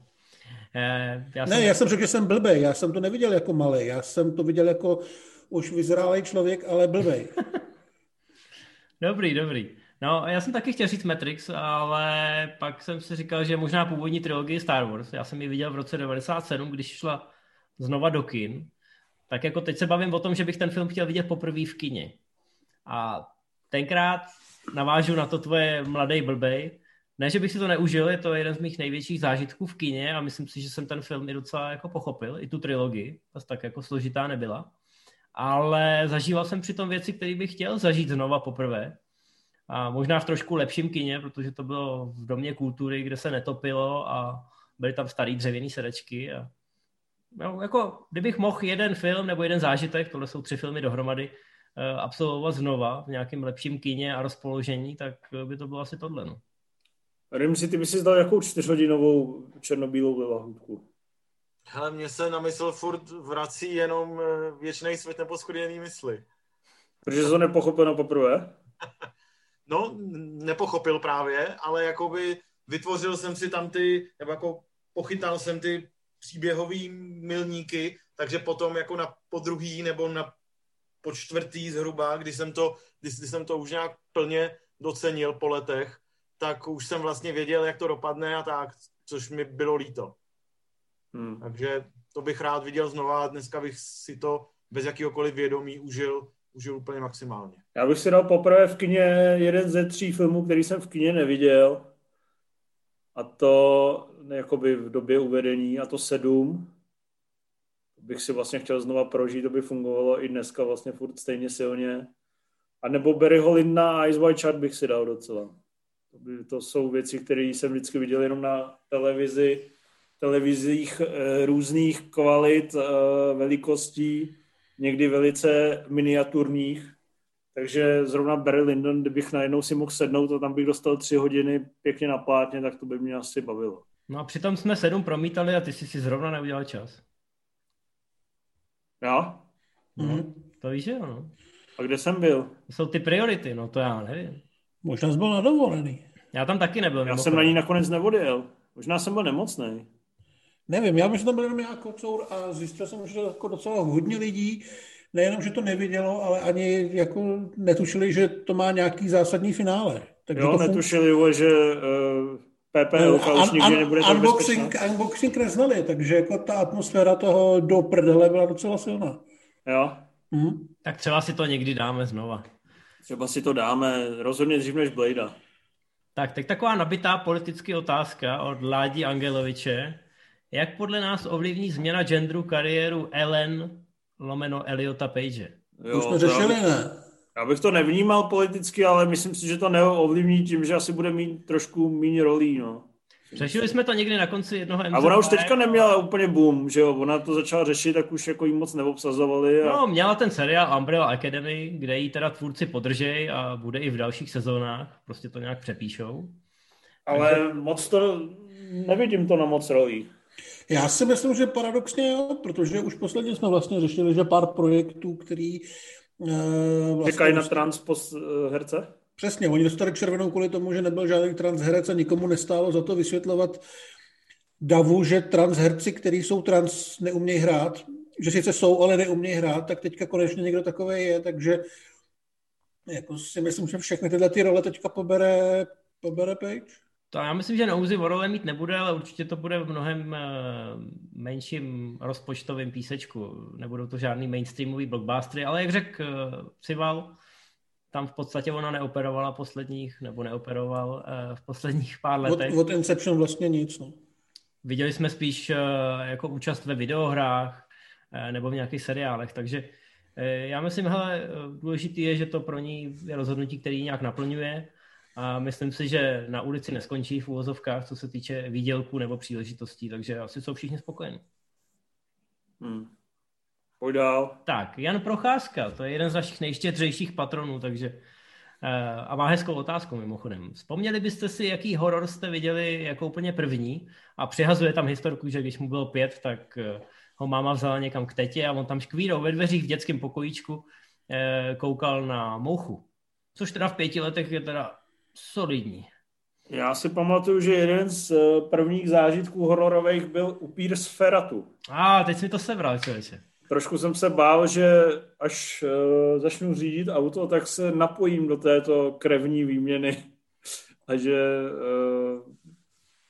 Eh, já jsem... Ne, já jsem řekl, že jsem blbej, já jsem to neviděl jako malý, já jsem to viděl jako už vyzrálý člověk, ale blbej. dobrý, dobrý. No, já jsem taky chtěl říct Matrix, ale pak jsem si říkal, že možná původní trilogie Star Wars. Já jsem ji viděl v roce 97, když šla znova do kin. Tak jako teď se bavím o tom, že bych ten film chtěl vidět poprvé v kině. A tenkrát navážu na to tvoje mladý blbej, ne, že bych si to neužil, je to jeden z mých největších zážitků v kině a myslím si, že jsem ten film i docela jako pochopil, i tu trilogii, to tak jako složitá nebyla. Ale zažíval jsem přitom věci, které bych chtěl zažít znova poprvé. A možná v trošku lepším kině, protože to bylo v domě kultury, kde se netopilo a byly tam starý dřevěný sedečky. A... No, jako, kdybych mohl jeden film nebo jeden zážitek, tohle jsou tři filmy dohromady, absolvovat znova v nějakém lepším kině a rozpoložení, tak by to bylo asi tohle. No. Rimsi, ty by si zdal jakou čtyřhodinovou černobílou lahůdku? Hele, mně se na mysl furt vrací jenom eh, věčný svět neposchoděný mysli. Protože jsi to nepochopil na poprvé? no, nepochopil právě, ale jakoby vytvořil jsem si tam ty, nebo jako pochytal jsem ty příběhový milníky, takže potom jako na podruhý nebo na po čtvrtý zhruba, když jsem to, když, když jsem to už nějak plně docenil po letech, tak už jsem vlastně věděl, jak to dopadne a tak, což mi bylo líto. Hmm. Takže to bych rád viděl znova a dneska bych si to bez jakýhokoliv vědomí užil, užil úplně maximálně. Já bych si dal poprvé v kině jeden ze tří filmů, který jsem v kině neviděl. A to jakoby v době uvedení, a to sedm. Bych si vlastně chtěl znova prožít, to by fungovalo i dneska vlastně furt stejně silně. A nebo Barryho Lindna a Ice White Chat bych si dal docela. To jsou věci, které jsem vždycky viděl jenom na televizi, televizích e, různých kvalit, e, velikostí, někdy velice miniaturních. Takže zrovna Barry Lyndon, kdybych najednou si mohl sednout a tam bych dostal tři hodiny pěkně na plátně, tak to by mě asi bavilo. No a přitom jsme sedm promítali a ty jsi si zrovna neudělal čas. Já? No, to víš, jo, no. A kde jsem byl? To jsou ty priority, no to já nevím. Možná jsi byl na dovolený. Já tam taky nebyl. Já jsem na ní nakonec nevodil. Možná jsem byl nemocný. Nevím, já myslím, že tam byl jenom já kocour a zjistil jsem, že jako docela hodně lidí nejenom, že to nevidělo, ale ani jako netušili, že to má nějaký zásadní finále. Takže jo, to netušili, že uh, PPL no, už nikdy nebude tak unboxing, unboxing neznali, takže jako ta atmosféra toho do prdele byla docela silná. Jo. Mhm. Tak třeba si to někdy dáme znova. Třeba si to dáme, rozhodně dřív než Blade. Tak, teď taková nabitá politická otázka od Ládi Angeloviče. Jak podle nás ovlivní změna genderu kariéru Ellen lomeno Eliota Page? Jo, to jsme řešili, ne? Já bych to nevnímal politicky, ale myslím si, že to neovlivní tím, že asi bude mít trošku méně rolí, no. Řešili jsme to někdy na konci jednoho MZP. A ona už teďka neměla úplně boom, že jo? Ona to začala řešit, tak už jako jí moc neobsazovali. A... No, měla ten seriál Umbrella Academy, kde jí teda tvůrci podržej a bude i v dalších sezónách. Prostě to nějak přepíšou. Ale Takže... moc to, nevidím to na moc rolí. Já si myslím, že paradoxně jo, protože už posledně jsme vlastně řešili, že pár projektů, který vlastně Čekají na transpos uh, herce? Přesně, oni dostali červenou kvůli tomu, že nebyl žádný transherec a nikomu nestálo za to vysvětlovat davu, že transherci, kteří jsou trans, neumějí hrát, že sice jsou, ale neumějí hrát, tak teďka konečně někdo takový je, takže jako si myslím, že všechny tyhle ty role teďka pobere, pobere Page. To já myslím, že Nouzy o role mít nebude, ale určitě to bude v mnohem eh, menším rozpočtovém písečku. Nebudou to žádný mainstreamový blockbustery, ale jak řekl uh, Cival, tam v podstatě ona neoperovala posledních, nebo neoperoval uh, v posledních pár letech. Od, od Inception vlastně nic. No. Viděli jsme spíš jako účast ve videohrách nebo v nějakých seriálech, takže já myslím, hele, důležitý je, že to pro ní je rozhodnutí, který nějak naplňuje a myslím si, že na ulici neskončí v úvozovkách, co se týče výdělku nebo příležitostí, takže asi jsou všichni spokojení. Hmm. Pojď dál. Tak, Jan Procházka, to je jeden z našich nejštědřejších patronů, takže eh, a má hezkou otázku mimochodem. Vzpomněli byste si, jaký horor jste viděli jako úplně první a přihazuje tam historku, že když mu bylo pět, tak eh, ho máma vzala někam k tetě a on tam škvírou ve dveřích v dětském pokojíčku eh, koukal na mouchu. Což teda v pěti letech je teda solidní. Já si pamatuju, že jeden z eh, prvních zážitků hororových byl upír z Feratu. A ah, teď mi to sebral, člověče. Trošku jsem se bál, že až uh, začnu řídit auto, tak se napojím do této krevní výměny. A že... Uh,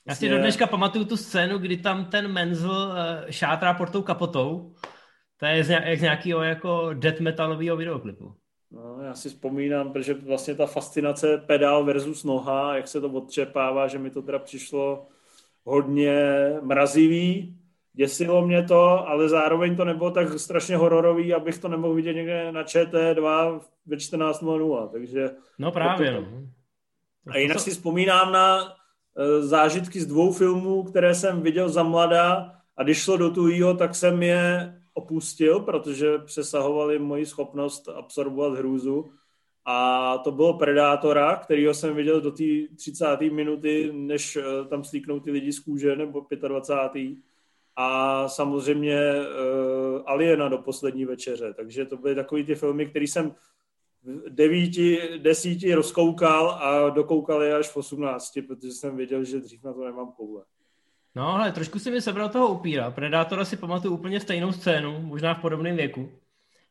Já si do dneška pamatuju tu scénu, kdy tam ten Menzel uh, šátrá pod tou kapotou. To je z, nějak, z nějakého jako death metalového videoklipu. No, já si vzpomínám, protože vlastně ta fascinace pedál versus noha, jak se to odčepává, že mi to teda přišlo hodně mrazivý, děsilo mě to, ale zároveň to nebylo tak strašně hororový, abych to nemohl vidět někde na ČT2 ve 14.00, takže... No právě, to... no. A jinak si vzpomínám na uh, zážitky z dvou filmů, které jsem viděl za mladá a když šlo do tuhýho, tak jsem je opustil, protože přesahovali moji schopnost absorbovat hrůzu. A to bylo Predátora, kterýho jsem viděl do té 30. minuty, než eh, tam slíknou ty lidi z kůže, nebo 25. A samozřejmě uh, Aliena do poslední večeře. Takže to byly takový ty filmy, které jsem v devíti, desíti rozkoukal a dokoukal je až v 18, protože jsem věděl, že dřív na to nemám koule. No, ale trošku si mi sebral toho upíra. Predátora si pamatuju úplně stejnou scénu, možná v podobném věku.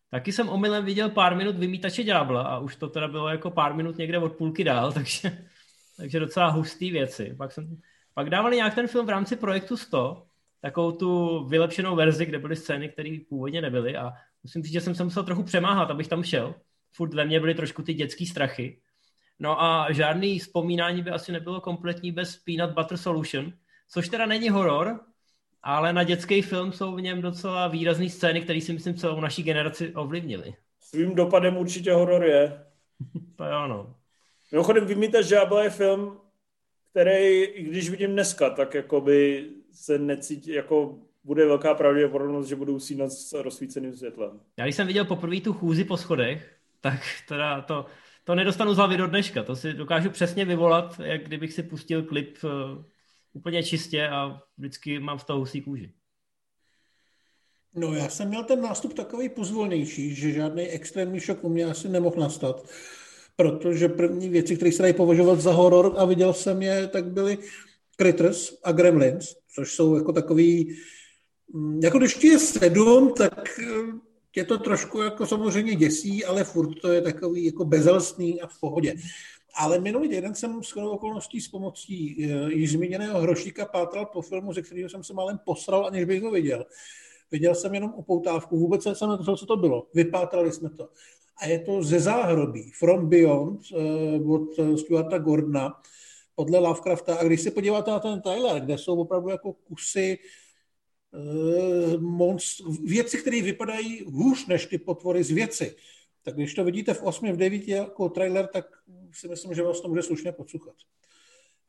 Taky jsem omylem viděl pár minut vymítače ďábla a už to teda bylo jako pár minut někde od půlky dál, takže, takže docela hustý věci. Pak, jsem, pak dávali nějak ten film v rámci projektu 100, takovou tu vylepšenou verzi, kde byly scény, které původně nebyly a musím říct, že jsem se musel trochu přemáhat, abych tam šel. Furt ve mně byly trošku ty dětské strachy. No a žádný vzpomínání by asi nebylo kompletní bez Peanut Butter Solution, což teda není horor, ale na dětský film jsou v něm docela výrazné scény, které si myslím celou naší generaci ovlivnily. Svým dopadem určitě horor je. to je ono. Mimochodem, Vymítač žábla je film, který, i když vidím dneska, tak jakoby se necítí, jako bude velká pravděpodobnost, že budou usínat s rozsvíceným světlem. Já když jsem viděl poprvé tu chůzi po schodech, tak teda to, to nedostanu z hlavy do dneška. To si dokážu přesně vyvolat, jak kdybych si pustil klip eh, úplně čistě a vždycky mám z toho husí kůži. No já jsem měl ten nástup takový pozvolnější, že žádný extrémní šok u mě asi nemohl nastat, protože první věci, které se dají považovat za horor a viděl jsem je, tak byly Critters a Gremlins, což jsou jako takový, mm, jako když je sedm, tak eh, tě to trošku jako samozřejmě děsí, ale furt to je takový jako bezelstný a v pohodě. Ale minulý týden jsem s okolností s pomocí uh, již zmíněného Hrošíka pátral po filmu, ze kterého jsem se malem posral, aniž bych ho viděl. Viděl jsem jenom upoutávku, vůbec jsem netušil, co to bylo. Vypátrali jsme to. A je to ze záhrobí, From Beyond, uh, od Stuarta Gordona, podle Lovecrafta. A když se podíváte na ten trailer, kde jsou opravdu jako kusy monst- věci, které vypadají hůř než ty potvory z věci, tak když to vidíte v 8, v 9 jako trailer, tak si myslím, že vás to může slušně podsuchat.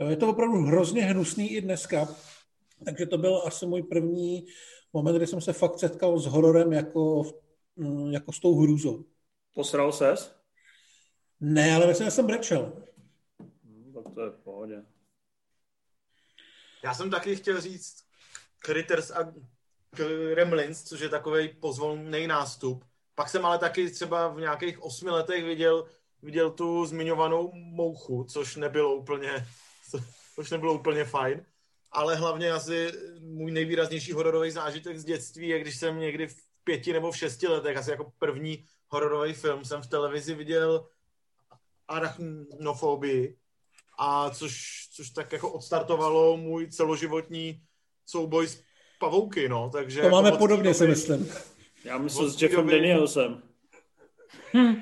Je to opravdu hrozně hnusný i dneska, takže to byl asi můj první moment, kdy jsem se fakt setkal s hororem jako, mm, jako s tou hrůzou. Posral ses? Ne, ale myslím, že jsem brečel. Hmm, tak to je v pohodě. Já jsem taky chtěl říct Critters a Gremlins, což je takový pozvolný nástup. Pak jsem ale taky třeba v nějakých osmi letech viděl, viděl tu zmiňovanou mouchu, což nebylo úplně, což nebylo úplně fajn. Ale hlavně asi můj nejvýraznější hororový zážitek z dětství je, když jsem někdy v pěti nebo v šesti letech, asi jako první hororový film, jsem v televizi viděl arachnofobii, a což, což tak jako odstartovalo můj celoživotní souboj s pavouky, no, takže... To jako máme od podobně, té si myslím. Já myslím s Jeffem doby- Danielsem.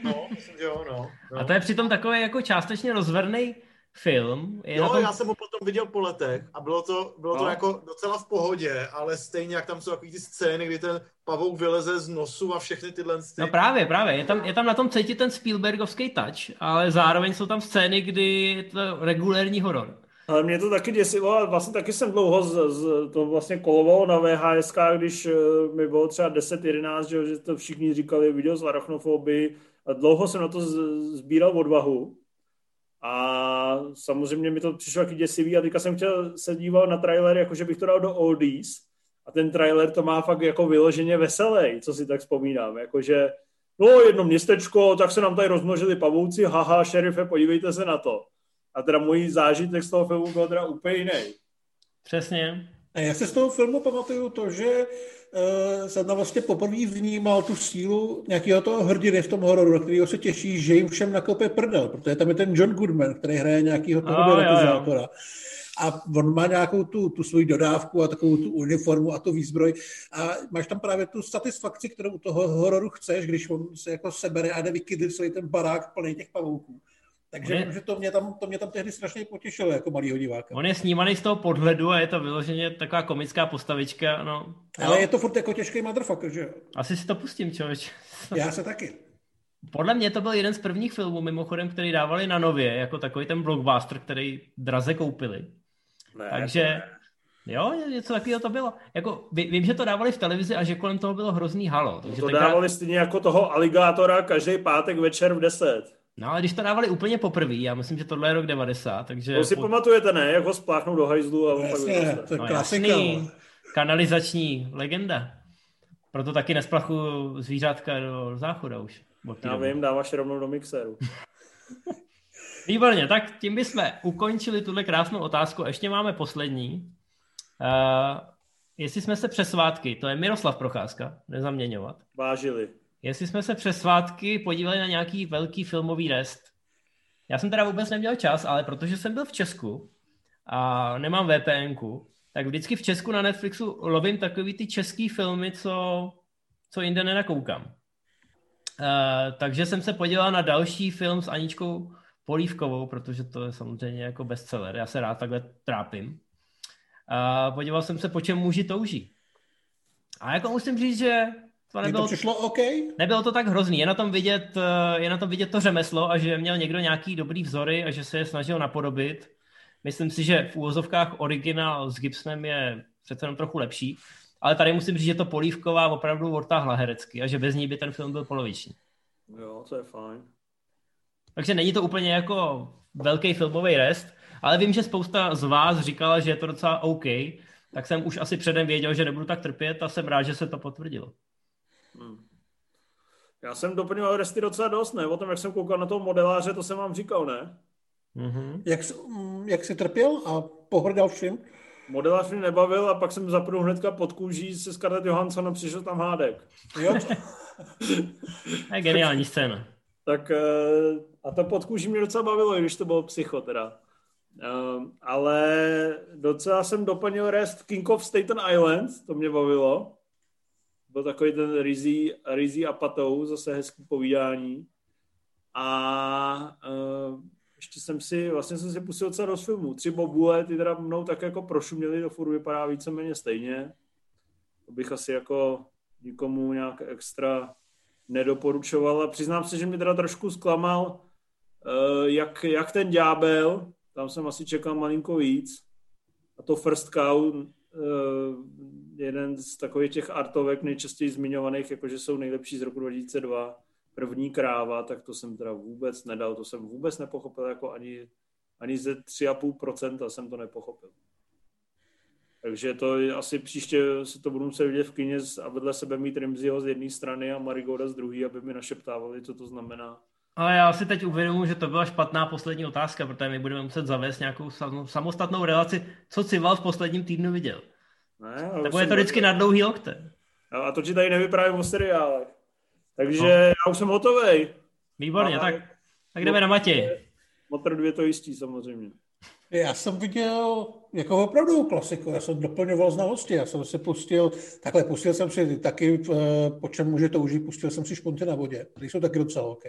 No, myslím, že jo, no. no. A to je přitom takový jako částečně rozverný film. Je Jo, tom... já jsem ho potom viděl po letech a bylo to, bylo to No. jako docela v pohodě, ale stejně jak tam jsou takový ty scény, kdy ten pavouk vyleze z nosu a všechny tyhle ty... No právě, právě. Je tam, je tam na tom cítit ten Spielbergovský touch, ale zároveň jsou tam scény, kdy je to regulérní horor. Ale mě to taky děsilo a vlastně taky jsem dlouho z, z, to vlastně kolovalo na VHS, když eh, mi bylo třeba 10-11, že, že to všichni říkali video z arachnofobii a dlouho jsem na to z, sbíral odvahu. A samozřejmě mi to přišlo taky děsivý a teďka jsem chtěl se díval na trailer, jakože bych to dal do oldies. A ten trailer to má fakt jako vyloženě veselý, co si tak vzpomínám, jakože no jedno městečko, tak se nám tady rozmnožili pavouci, haha, šerife, podívejte se na to. A teda můj zážitek z toho filmu byl teda úplně jiný. Přesně. A já si z toho filmu pamatuju to, že uh, jsem tam vlastně poprvé vnímal tu sílu nějakého toho hrdiny v tom hororu, kterého se těší, že jim všem nakope prdel, protože tam je ten John Goodman, který hraje nějakého toho dramatizátora. A on má nějakou tu, tu svoji dodávku a takovou tu uniformu a tu výzbroj. A máš tam právě tu satisfakci, kterou u toho hororu chceš, když on se jako sebere a jde vykydlit celý ten barák plný těch pavouků. Takže je- že to mě, tam, to mě tam tehdy strašně potěšilo jako malýho diváka. On je snímaný z toho podhledu a je to vyloženě taková komická postavička. No, Ale je to furt jako těžký motherfucker, že jo? Asi si to pustím, člověč. Já se taky. Podle mě to byl jeden z prvních filmů, mimochodem, který dávali na nově, jako takový ten blockbuster, který draze koupili. Ne, Takže, jo, něco takového to bylo. Jako, ví- vím, že to dávali v televizi a že kolem toho bylo hrozný halo. Takže to tenkrát- dávali stejně jako toho aligátora každý pátek večer v 10. No ale když to dávali úplně poprvé, já myslím, že tohle je rok 90, takže... To si pamatujete, ne? Jak ho spláchnou do hajzlu a on pak Jasně, to je No klasika. jasný, kanalizační legenda. Proto taky nesplachuju zvířátka do záchoda už. Já doby. vím, dáváš rovnou do mixéru. Výborně, tak tím bychom ukončili tuhle krásnou otázku. Ještě máme poslední. Uh, jestli jsme se přes svátky, to je Miroslav Procházka, nezaměňovat. Vážili. Jestli jsme se přes svátky podívali na nějaký velký filmový rest. Já jsem teda vůbec neměl čas, ale protože jsem byl v Česku a nemám VPNku, tak vždycky v Česku na Netflixu lovím takový ty český filmy, co, co jinde nenakoukám. Uh, takže jsem se podíval na další film s Aničkou Polívkovou, protože to je samozřejmě jako bestseller. Já se rád takhle trápím. Uh, podíval jsem se, po čem muži touží. A jako musím říct, že to Mně nebylo to přišlo OK. Nebylo to tak hrozný, je na tom vidět, eh, je na tom vidět to řemeslo a že měl někdo nějaký dobrý vzory a že se je snažil napodobit. Myslím si, že v úvozovkách originál s Gibsonem je přece jenom trochu lepší, ale tady musím říct, že to Polívková opravdu odtáhla herecky a že bez ní by ten film byl poloviční. Jo, to je fajn. Takže není to úplně jako velký filmový rest, ale vím, že spousta z vás říkala, že je to docela OK, tak jsem už asi předem věděl, že nebudu tak trpět a jsem rád, že se to potvrdilo. Já jsem doplňoval resty docela dost, ne? O tom, jak jsem koukal na toho modeláře, to jsem vám říkal, ne? Mm-hmm. Jak, jak jsi trpěl a pohrdal vším? Modelář mě nebavil a pak jsem zapnul hnedka pod kůží se Scarlett Johansson a přišel tam hádek. Jo? To je geniální scéna. tak eh, a to podkůží mě docela bavilo, když to bylo psycho teda. Um, ale docela jsem doplnil rest King of Staten Island, to mě bavilo. Byl takový ten Rizzy, Rizzy a Patou, zase hezký povídání. A uh, ještě jsem si, vlastně jsem si pustil docela dost filmů. Tři bobule, ty teda mnou tak jako prošuměli, to furt vypadá víceméně stejně. To bych asi jako nikomu nějak extra nedoporučoval. A přiznám se, že mě teda trošku zklamal, uh, jak, jak ten ďábel, tam jsem asi čekal malinko víc. A to First Cow, uh, jeden z takových těch artovek nejčastěji zmiňovaných, jakože jsou nejlepší z roku 2002, první kráva, tak to jsem teda vůbec nedal, to jsem vůbec nepochopil, jako ani, ani ze 3,5% jsem to nepochopil. Takže to asi příště si to budu muset vidět v kyně a vedle sebe mít Rimziho z jedné strany a Marigoda z druhé, aby mi našeptávali, co to znamená. Ale já si teď uvědomuji, že to byla špatná poslední otázka, protože my budeme muset zavést nějakou samostatnou relaci, co Cival v posledním týdnu viděl. Ne, tak je to vždycky na dlouhý lokte. A to ti tady nevyprávím o seriálech. Takže no. já už jsem hotový. Výborně, tak, tak jdeme na Matěj. Motor 2 to jistí samozřejmě. Já jsem viděl jako opravdu klasiku, já jsem doplňoval znalosti, já jsem se pustil, takhle pustil jsem si taky, eh, po čem může toužit, pustil jsem si špunty na vodě, ty jsou taky docela OK.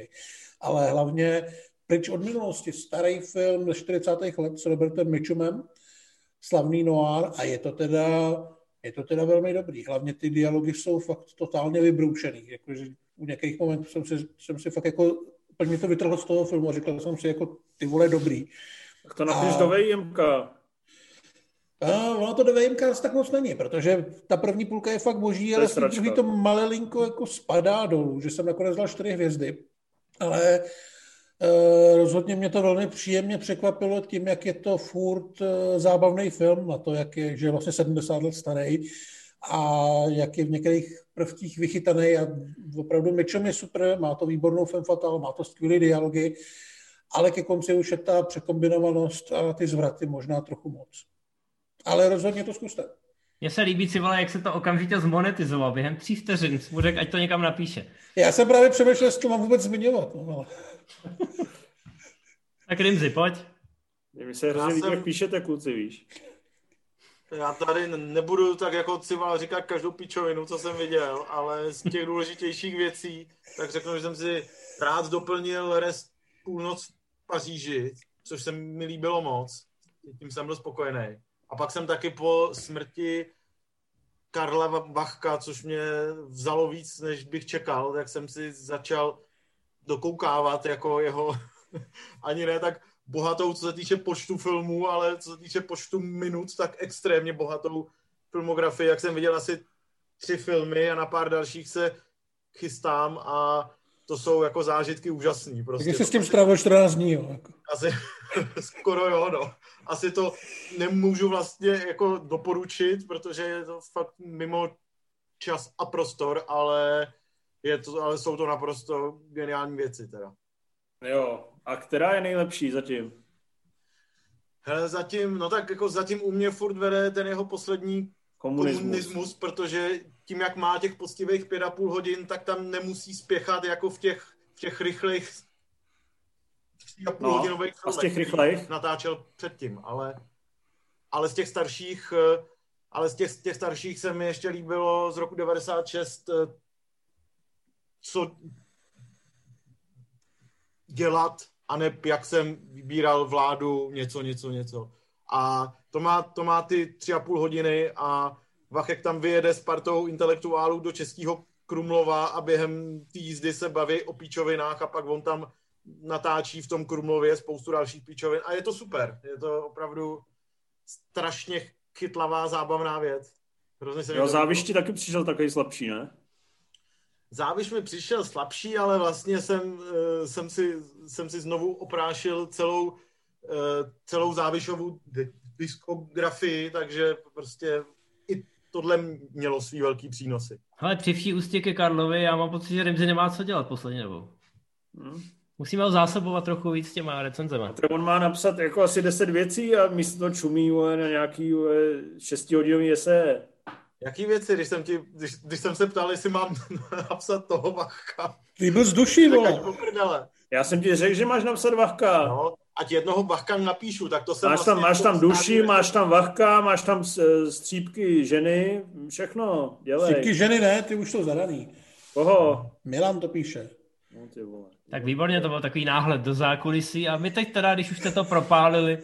Ale hlavně pryč od minulosti, starý film ze 40. let s Robertem Mitchumem, slavný noir a je to teda, je to teda velmi dobrý. Hlavně ty dialogy jsou fakt totálně vybroušený, jakože u některých momentů jsem si, jsem si fakt jako, úplně to vytrhl z toho filmu a říkal jsem si jako ty vole dobrý. Tak to napiš a... do VMK. A ono to do VMK tak moc není, protože ta první půlka je fakt boží, ale druhý to malelinko jako spadá dolů, že jsem nakonec dal čtyři hvězdy. Ale rozhodně mě to velmi příjemně překvapilo tím, jak je to furt e, zábavný film a to, jak je, že je vlastně 70 let starý a jak je v některých prvcích vychytaný a opravdu Mitchum je super, má to výbornou femme fatale, má to skvělé dialogy, ale ke konci už je ta překombinovanost a ty zvraty možná trochu moc. Ale rozhodně to zkuste. Mně se líbí, si vole, jak se to okamžitě zmonetizoval během tří vteřin. Mu ať to někam napíše. Já jsem právě přemýšlel, jestli to mám vůbec zmiňovat. No. tak Rimzi, pojď. Mně se hrozně jsem... jak píšete, kluci, víš. Já tady nebudu tak jako Cival říkat každou pičovinu, co jsem viděl, ale z těch důležitějších věcí, tak řeknu, že jsem si rád doplnil rest půlnoc v Paříži, což se mi líbilo moc. Tím jsem byl spokojený. A pak jsem taky po smrti Karla Bachka, což mě vzalo víc, než bych čekal, tak jsem si začal dokoukávat jako jeho, ani ne tak bohatou, co se týče počtu filmů, ale co se týče počtu minut, tak extrémně bohatou filmografii, jak jsem viděl asi tři filmy a na pár dalších se chystám a to jsou jako zážitky úžasný. Prostě. Tak jsi s tím strávil 14 dní, jo? Jako. Asi, skoro jo, no. Asi to nemůžu vlastně jako doporučit, protože je to fakt mimo čas a prostor, ale, je to, ale jsou to naprosto geniální věci teda. Jo, a která je nejlepší zatím? Hele, zatím, no tak jako zatím u mě furt vede ten jeho poslední komunismus, komunismus protože tím, jak má těch poctivých pět a půl hodin, tak tam nemusí spěchat jako v těch, v těch rychlých a půl no, hodinových a z těch rychlejch? natáčel předtím, ale, ale z těch starších eh, ale z těch, těch starších se mi ještě líbilo z roku 96 eh, co dělat a ne jak jsem vybíral vládu, něco, něco, něco. A to má, to má ty tři a půl hodiny a Vachek tam vyjede s partou intelektuálů do Českého Krumlova a během té jízdy se baví o píčovinách a pak on tam natáčí v tom Krumlově spoustu dalších píčovin a je to super. Je to opravdu strašně chytlavá, zábavná věc. Hrozně se jo, závišti taky přišel takový slabší, ne? Záviš mi přišel slabší, ale vlastně jsem, eh, jsem, si, jsem si znovu oprášil celou, eh, celou závišovou diskografii, takže prostě i tohle mělo svý velký přínosy. Ale při vší ústě ke Karlovi, já mám pocit, že Rimzi nemá co dělat poslední dobou. Hmm. Musíme ho zásobovat trochu víc těma recenzema. A on má napsat jako asi 10 věcí a místo toho čumí na nějaký šestihodinový ese. Jaký věci, když jsem, ti, když, když jsem se ptal, jestli mám napsat toho Vachka? Ty byl z duší, vole. Já jsem ti řekl, že máš napsat Vachka. No, ať jednoho Vachka napíšu, tak to jsem Máš tam, vlastně máš tam jako duši, stávil- máš tam Vachka, máš tam střípky ženy, všechno, dělej. Střípky ženy ne, ty už jsou zadaný. Koho? Milan to píše. No, ty vole. Tak výborně, to byl takový náhled do zákulisí a my teď teda, když už jste to propálili,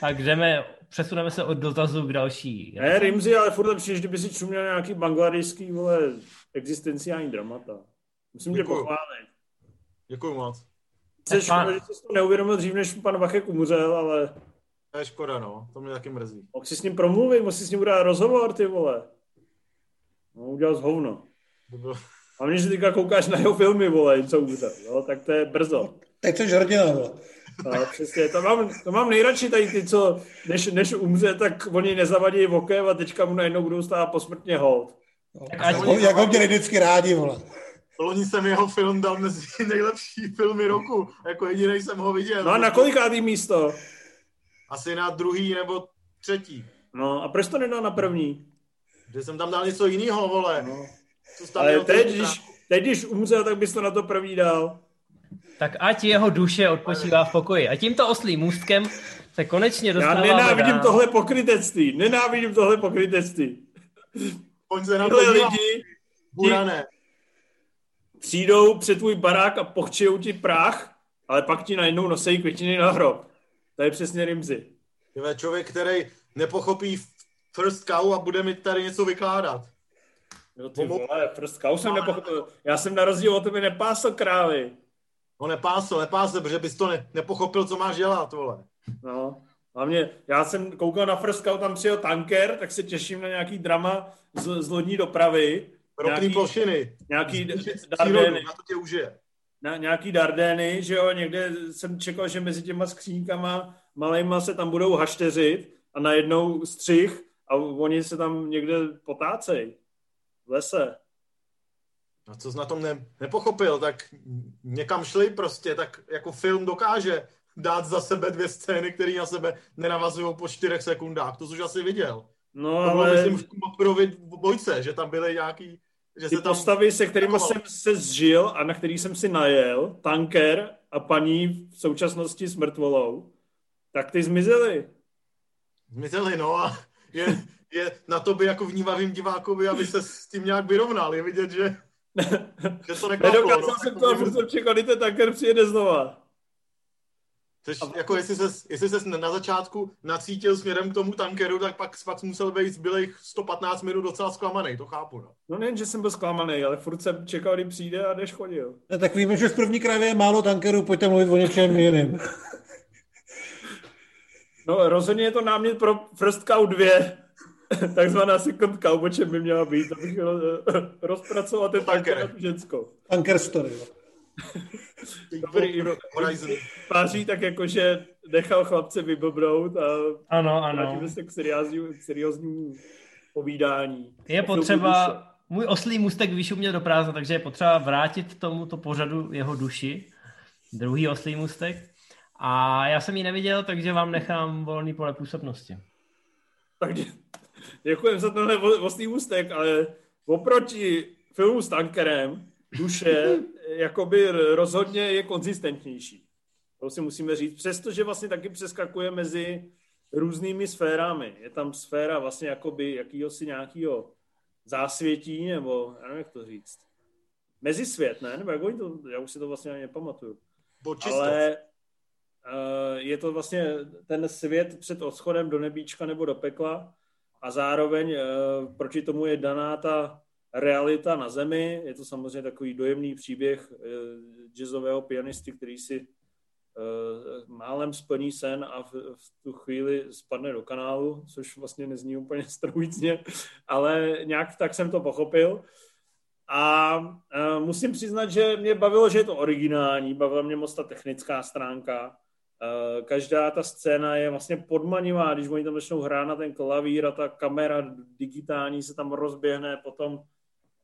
tak jdeme, přesuneme se od dotazů k další. Ne, Rimzi, ale furt lepší, než kdyby si čuměl nějaký bangladeský, vole, existenciální dramata. Musím tě Děkuju. pochválit. Děkuju moc. Jsi Tak pán- škoda, že jsi to neuvědomil dřív, než pan Vachek umřel, ale To je škoda, no. To mě taky mrzí. mohl si s ním promluvit, mohl si s ním udělat rozhovor, ty vole. No, udělal z hovno. To bylo... A když si teďka koukáš na jeho filmy, vole, co umřel, jo, tak to je brzo. Teď jsi hrdina, vole. No, přesně, to mám, to mám nejradši tady ty, co než, než umře, tak oni nezavadí okem a teďka mu najednou budou stát posmrtně hold. ať- Jak ho- Jak ho měli vždycky rádi, vole. Loni jsem jeho film dal mezi nejlepší filmy roku. Jako jediný jsem ho viděl. No a na kolikátý místo? Asi na druhý nebo třetí. No a proč to nedal na první? Že jsem tam dal něco jiného, vole. No. Co Ale teď? když, teď, když umřel, tak bys to na to první dal. Tak ať jeho duše odpočívá v pokoji. A tímto oslým můstkem se konečně Já dostáváme nenávidím dál. tohle pokrytectví. Nenávidím tohle pokrytectví. Pojď se na to lidi Burané. přijdou před tvůj barák a pochčijou ti prach, ale pak ti najednou nosejí květiny na hrob. To je přesně. Tyhle člověk, který nepochopí first cow a bude mi tady něco vykládat. No ty vole, first cow jsem nepochopil. Já jsem na rozdíl od tebe nepásl krávy. No nepásl, nepásl, protože bys to ne, nepochopil, co máš dělat, vole. No. Hlavně, já jsem koukal na First Cow, tam přijel tanker, tak se těším na nějaký drama z, z lodní dopravy. Ropný plošiny. Nějaký přírodu, na to tě užije. na, nějaký Dardeny, že jo, někde jsem čekal, že mezi těma skřínkama malejma se tam budou hašteřit a najednou střih a oni se tam někde potácejí v lese. A co jsi na tom ne, nepochopil, tak někam šli prostě, tak jako film dokáže dát za sebe dvě scény, které na sebe nenavazují po čtyřech sekundách. To jsi už asi viděl. No To bylo, ale myslím, v Kumapurovi bojce, že tam byly nějaký, že ty se tam... postavy, se kterými takovalo. jsem se zžil a na který jsem si najel, tanker a paní v současnosti s mrtvolou, tak ty zmizely. Zmizeli, no a je, je na tobě jako vnímavým divákovi, aby se s tím nějak vyrovnal. Je vidět, že to neklaplo. Nedokázal no. jsem to furt jsem čekal, kdy ten tanker přijede znova. Což, jako jestli ses, jestli ses na začátku nacítil směrem k tomu tankeru, tak pak, pak musel být zbylých 115 minut docela zklamaný, to chápu. No. No nejen, že jsem byl zklamaný, ale furt jsem čekal, kdy přijde a než chodil. Ne, tak víme, že v první krávě je málo tankerů, pojďte mluvit o něčem jiném. No rozhodně je to námět pro First Cow 2. Takzvaná second cow, o čem by měla být, abych ro- rozpracoval ten tanker na tu ženskou. Tanker story. jo. Dobrý, Horizon. Páří tak jako, že nechal chlapce vybobrout a Ano, ano. vrátíme se k serióznímu, k serióznímu povídání. Je potřeba, můj oslý můstek vyšuměl do prázdna, takže je potřeba vrátit tomuto pořadu jeho duši. Druhý oslý můstek. A já jsem ji neviděl, takže vám nechám volný pole působnosti. Takže děkujem za tenhle vo- oslý ústek, ale oproti filmu s tankerem duše jakoby rozhodně je konzistentnější. To si musíme říct. Přestože vlastně taky přeskakuje mezi různými sférami. Je tam sféra vlastně jakoby jakýhosi nějakého zásvětí, nebo já nevím, jak to říct. Mezisvět, ne? Nebo jak oni to, já už si to vlastně ani nepamatuju. Ale uh, je to vlastně ten svět před odchodem do nebíčka nebo do pekla a zároveň uh, proti tomu je daná ta realita na zemi. Je to samozřejmě takový dojemný příběh uh, jazzového pianisty, který si uh, málem splní sen a v, v tu chvíli spadne do kanálu, což vlastně nezní úplně strhujícně, ale nějak tak jsem to pochopil. A musím přiznat, že mě bavilo, že je to originální, bavila mě moc ta technická stránka. Uh, každá ta scéna je vlastně podmanivá, když oni tam začnou hrát na ten klavír a ta kamera digitální se tam rozběhne potom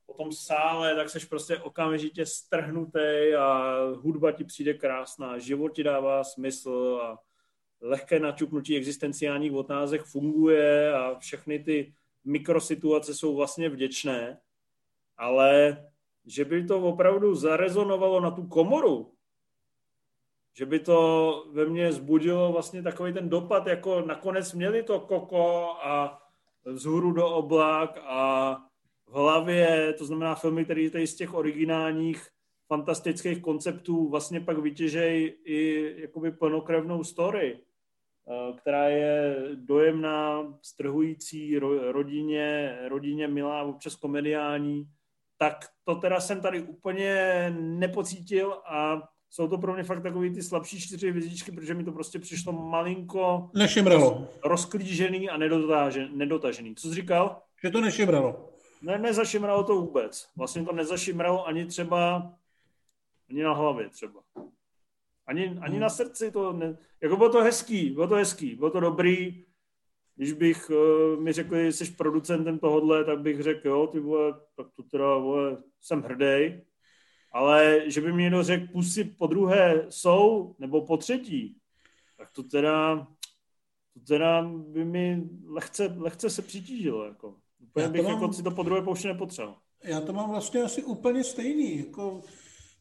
po tom sále, tak seš prostě okamžitě strhnutý a hudba ti přijde krásná, život ti dává smysl a lehké načupnutí existenciálních otázek funguje a všechny ty mikrosituace jsou vlastně vděčné, ale že by to opravdu zarezonovalo na tu komoru, že by to ve mně zbudilo vlastně takový ten dopad, jako nakonec měli to koko a vzhůru do oblak a v hlavě, to znamená filmy, které tady z těch originálních fantastických konceptů vlastně pak vytěžejí i jakoby plnokrevnou story, eh, která je dojemná, strhující, rodině, rodině milá, občas komediální, tak to teda jsem tady úplně nepocítil a jsou to pro mě fakt takový ty slabší čtyři hvězdičky, protože mi to prostě přišlo malinko nešimralo. rozklížený a nedotažený. Co jsi říkal? Že to nešimralo. Ne, nezašimralo to vůbec. Vlastně to nezašimralo ani třeba, ani na hlavě třeba. Ani, ani na srdci to, ne, jako bylo to hezký, bylo to hezký, bylo to dobrý, když bych uh, mi řekli, že jsi producentem tohodle, tak bych řekl, jo, ty vole, tak to teda, vole, jsem hrdý, ale že by mi někdo řekl, pusy po druhé jsou, nebo po třetí, tak to teda, to teda by mi lehce, lehce se přitížilo, jako. Úplně bych mám, jako si to po druhé pouště nepotřeboval. Já to mám vlastně asi úplně stejný, jako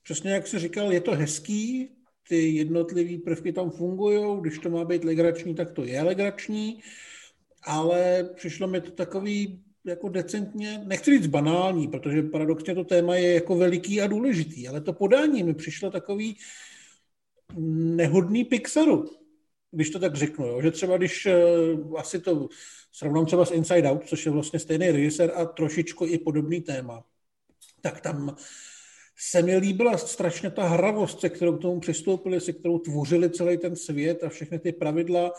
přesně jak jsi říkal, je to hezký, ty jednotlivé prvky tam fungují, když to má být legrační, tak to je legrační, ale přišlo mi to takový jako decentně, nechci říct banální, protože paradoxně to téma je jako veliký a důležitý, ale to podání mi přišlo takový nehodný Pixaru, když to tak řeknu, jo? že třeba když uh, asi to srovnám třeba s Inside Out, což je vlastně stejný režisér a trošičku i podobný téma, tak tam se mi líbila strašně ta hravost, se kterou k tomu přistoupili, se kterou tvořili celý ten svět a všechny ty pravidla,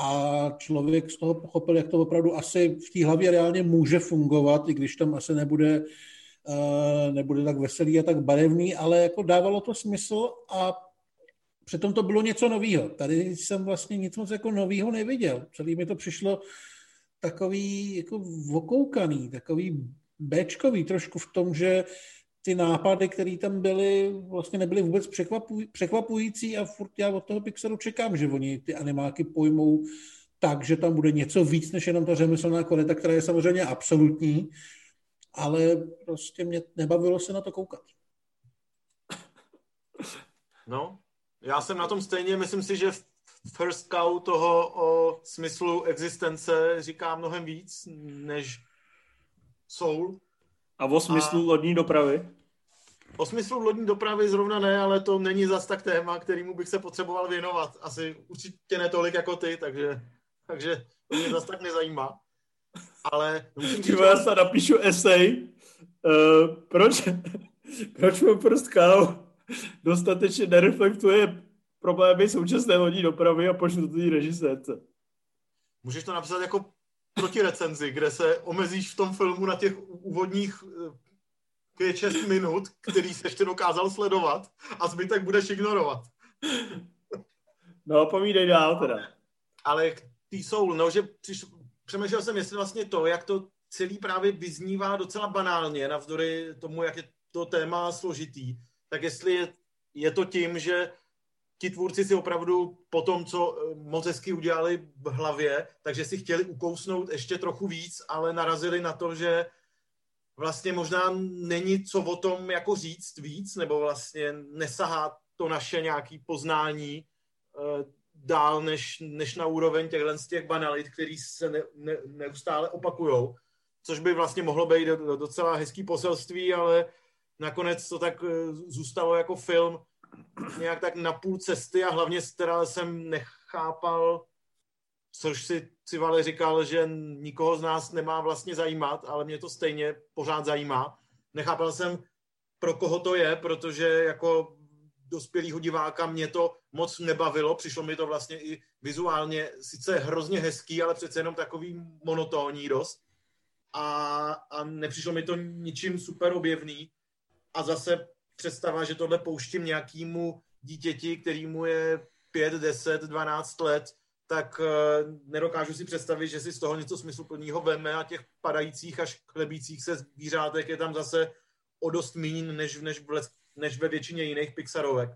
a člověk z toho pochopil, jak to opravdu asi v té hlavě reálně může fungovat, i když tam asi nebude, uh, nebude tak veselý a tak barevný, ale jako dávalo to smysl a přitom to bylo něco nového. Tady jsem vlastně nic moc jako nového neviděl. Celý mi to přišlo takový jako vokoukaný, takový Bčkový trošku v tom, že ty nápady, které tam byly, vlastně nebyly vůbec překvapuj, překvapující a furt já od toho Pixaru čekám, že oni ty animáky pojmou tak, že tam bude něco víc, než jenom ta řemeslná kvalita, která je samozřejmě absolutní, ale prostě mě nebavilo se na to koukat. No, já jsem na tom stejně, myslím si, že First Cow toho o smyslu existence říká mnohem víc než Soul. A o smyslu a... lodní dopravy? O smyslu lodní dopravy zrovna ne, ale to není zas tak téma, kterýmu bych se potřeboval věnovat. Asi určitě ne tolik jako ty, takže, takže to mě zas tak nezajímá. Ale musím říct, já se napíšu esej, uh, proč, proč mu prst dostatečně nereflektuje problémy současné lodní dopravy a pošlu to režisérce. Můžeš to napsat jako proti recenzi, kde se omezíš v tom filmu na těch úvodních 5-6 eh, minut, který se ještě dokázal sledovat a zbytek budeš ignorovat. No, povídej dál teda. Ale ty jsou, no, že přiš, přemýšlel jsem, jestli vlastně to, jak to celý právě vyznívá docela banálně, navzdory tomu, jak je to téma složitý, tak jestli je, je to tím, že ti tvůrci si opravdu po tom, co eh, moc hezky udělali v hlavě, takže si chtěli ukousnout ještě trochu víc, ale narazili na to, že vlastně možná není co o tom jako říct víc, nebo vlastně nesahá to naše nějaké poznání uh, dál než, než na úroveň těchhle z těch banalit, který se ne, ne, neustále opakujou, což by vlastně mohlo být docela hezký poselství, ale nakonec to tak eh, zůstalo jako film, nějak tak na půl cesty a hlavně teda jsem nechápal, což si Civale říkal, že nikoho z nás nemá vlastně zajímat, ale mě to stejně pořád zajímá. Nechápal jsem, pro koho to je, protože jako dospělýho diváka mě to moc nebavilo, přišlo mi to vlastně i vizuálně sice hrozně hezký, ale přece jenom takový monotónní dost. A, a nepřišlo mi to ničím super objevný. A zase představa, že tohle pouštím nějakému dítěti, který mu je 5, 10, 12 let, tak uh, nedokážu si představit, že si z toho něco smysluplného veme a těch padajících až chlebících se zvířátek je tam zase o dost mín než, než, než ve většině jiných Pixarovek.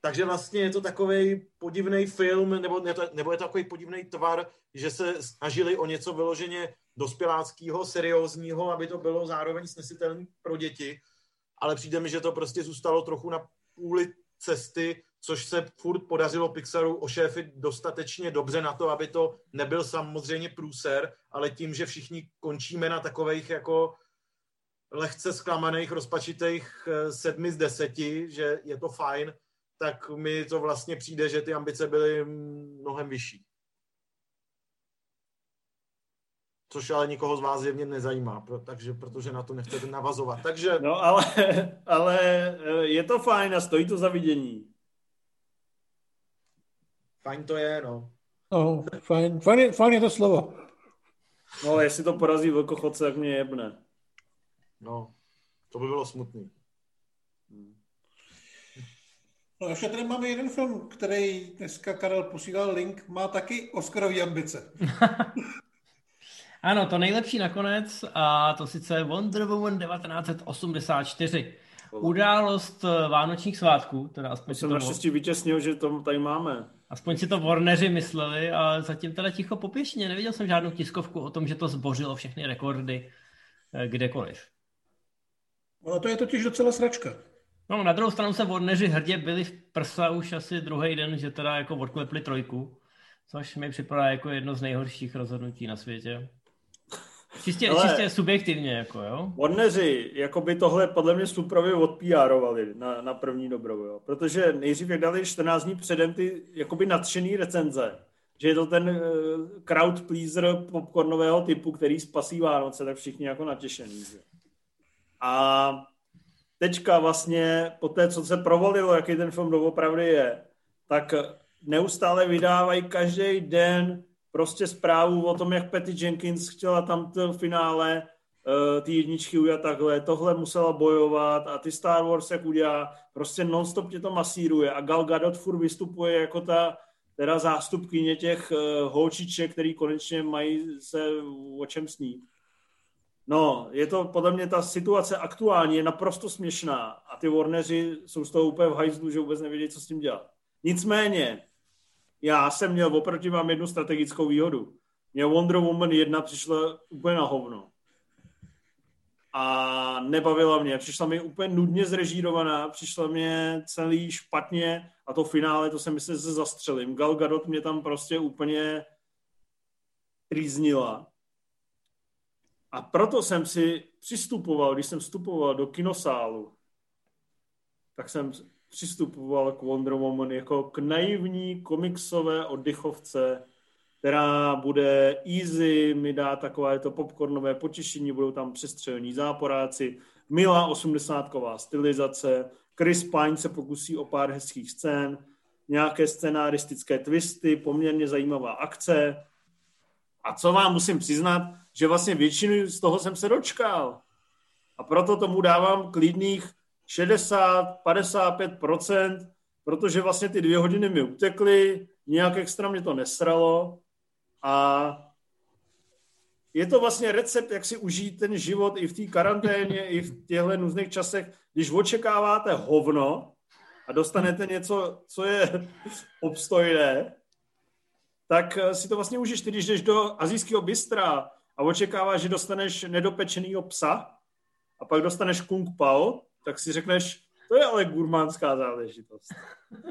Takže vlastně je to takový podivný film, nebo, nebo je to takový podivný tvar, že se snažili o něco vyloženě dospěláckého, seriózního, aby to bylo zároveň snesitelné pro děti, ale přijde mi, že to prostě zůstalo trochu na půli cesty, což se furt podařilo Pixaru ošéfit dostatečně dobře na to, aby to nebyl samozřejmě průser, ale tím, že všichni končíme na takových jako lehce zklamaných, rozpačitých eh, sedmi z deseti, že je to fajn, tak mi to vlastně přijde, že ty ambice byly mnohem vyšší. Což ale nikoho z vás zjevně nezajímá, takže, protože na to nechcete navazovat. Takže... No ale, ale eh, je to fajn a stojí to za vidění. Fajn to je, no. No, fajn, fajn, je, fajn je to slovo. No ale jestli to porazí velkochodce, tak mě jebne. No, to by bylo smutný. No ještě tady máme jeden film, který dneska Karel posílal link, má taky Oscarový ambice. ano, to nejlepší nakonec, a to sice Wonder Woman 1984. Událost eh, Vánočních svátků, teda aspoň to jsem naštěstí vytěsnil, že to tady máme. Aspoň si to Warneri mysleli a zatím teda ticho popěšně. Neviděl jsem žádnou tiskovku o tom, že to zbořilo všechny rekordy eh, kdekoliv. Ono to je totiž docela sračka. No, na druhou stranu se Warneri hrdě byli v prsa už asi druhý den, že teda jako odklepli trojku, což mi připadá jako jedno z nejhorších rozhodnutí na světě. Čistě, Ale čistě subjektivně, jako jo? Warneri, jako by tohle podle mě suprově odpíjárovali na, na první dobrou, jo? Protože nejdřív, jak dali 14 dní předem ty jakoby nadšený recenze, že je to ten uh, crowd pleaser popcornového typu, který spasí Vánoce, tak všichni jako natěšený. Že? A teďka vlastně po té, co se provolilo, jaký ten film doopravdy je, tak neustále vydávají každý den prostě zprávu o tom, jak Patty Jenkins chtěla tam to finále uh, ty jedničky udělat takhle, tohle musela bojovat a ty Star Wars jak udělá, prostě nonstop tě to masíruje a Gal Gadot furt vystupuje jako ta teda zástupkyně těch uh, holčiček, který konečně mají se o čem snít. No, je to podle mě ta situace aktuální je naprosto směšná a ty Warneri jsou z toho úplně v hajzlu, že vůbec nevědí, co s tím dělat. Nicméně, já jsem měl, oproti mám jednu strategickou výhodu. Mě Wonder Woman 1 přišla úplně na hovno. A nebavila mě. Přišla mi úplně nudně zrežírovaná, přišla mě celý špatně a to finále, to jsem myslel, že se zastřelím. Gal Gadot mě tam prostě úplně trýznila. A proto jsem si přistupoval, když jsem vstupoval do kinosálu, tak jsem přistupoval k Wonder Woman jako k naivní komiksové oddychovce, která bude easy, mi dá takové to popcornové potěšení, budou tam přestřelní záporáci, milá osmdesátková stylizace, Chris Pine se pokusí o pár hezkých scén, nějaké scenaristické twisty, poměrně zajímavá akce. A co vám musím přiznat, že vlastně většinu z toho jsem se dočkal. A proto tomu dávám klidných 60-55%, protože vlastně ty dvě hodiny mi utekly, nějak extra mě to nesralo a je to vlastně recept, jak si užít ten život i v té karanténě, i v těchto nuzných časech, když očekáváte hovno a dostanete něco, co je obstojné, tak si to vlastně užiješ. Když jdeš do azijského bystra a očekáváš, že dostaneš nedopečenýho psa a pak dostaneš kung pao, tak si řekneš, to je ale gurmánská záležitost.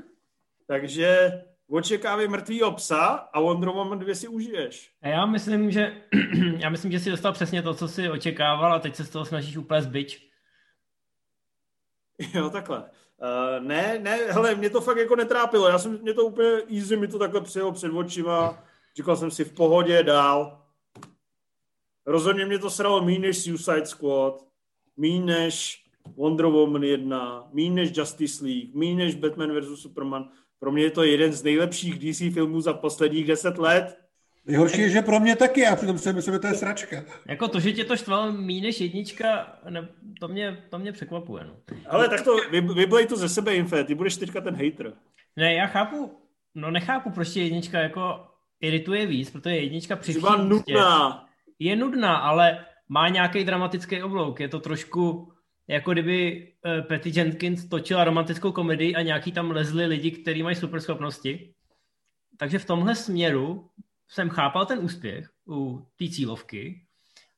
Takže očekávej mrtvýho psa a Wonder Woman 2 si užiješ. A já myslím, že já myslím, že si dostal přesně to, co si očekával a teď se z toho snažíš úplně zbyč. Jo, takhle. Uh, ne, ne, hele, mě to fakt jako netrápilo. Já jsem, mě to úplně easy, mi to takhle přijelo před očima. Říkal jsem si v pohodě dál. Rozhodně mě to sralo méně než Suicide Squad, méně než Wonder Woman 1, méně než Justice League, méně než Batman vs. Superman. Pro mě je to jeden z nejlepších DC filmů za posledních deset let. Nejhorší je, že pro mě taky, já přitom si myslím, že to je sračka. Jako to, že tě to štvalo méně než jednička, ne, to, mě, to mě překvapuje. No. Ale tak to, vy, vyblej to ze sebe, Infe, ty budeš teďka ten hater. Ne, já chápu, no nechápu, proč jednička jako irituje víc, protože jednička při nudná. Je nudná, ale má nějaký dramatický oblouk. Je to trošku jako kdyby uh, Patty Jenkins točila romantickou komedii a nějaký tam lezli lidi, kteří mají super schopnosti. Takže v tomhle směru jsem chápal ten úspěch u té cílovky,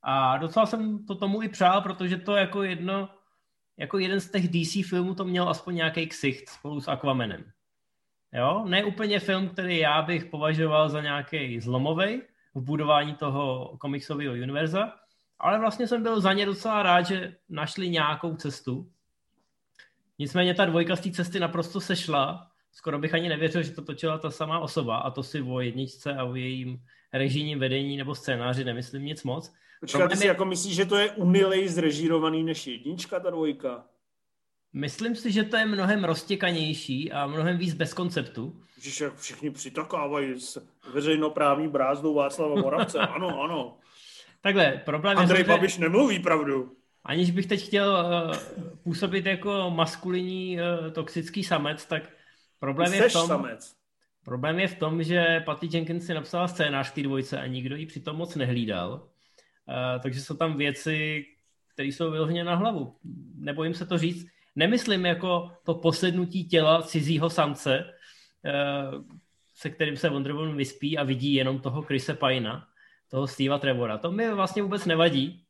A docela jsem to tomu i přál, protože to jako jedno, jako jeden z těch DC filmů to měl aspoň nějaký ksicht spolu s Aquamanem. Jo, ne úplně film, který já bych považoval za nějaký zlomový v budování toho komiksového univerza, ale vlastně jsem byl za ně docela rád, že našli nějakou cestu. Nicméně ta dvojka z té cesty naprosto sešla. Skoro bych ani nevěřil, že to točila ta samá osoba a to si o jedničce a o jejím režijním vedení nebo scénáři nemyslím nic moc. Počkej, ty si je... jako myslíš, že to je unilej zrežírovaný než jednička, ta dvojka? Myslím si, že to je mnohem roztěkanější a mnohem víc bez konceptu. Že všichni přitakávají s veřejnoprávní brázdou Václava Moravce. ano, ano. Takhle, problém Andrej je... Andrej Babiš nemluví pravdu. Aniž bych teď chtěl uh, působit jako maskulinní uh, toxický samec, tak problém je v tom... Samec. Problém je v tom, že Patty Jenkins si napsala scénář té dvojce a nikdo ji přitom moc nehlídal. Uh, takže jsou tam věci, které jsou vyloženě na hlavu. Nebojím se to říct. Nemyslím jako to posednutí těla cizího samce, uh, se kterým se Wonder Woman vyspí a vidí jenom toho Krise Pina, toho Steva Trevora. To mi vlastně vůbec nevadí.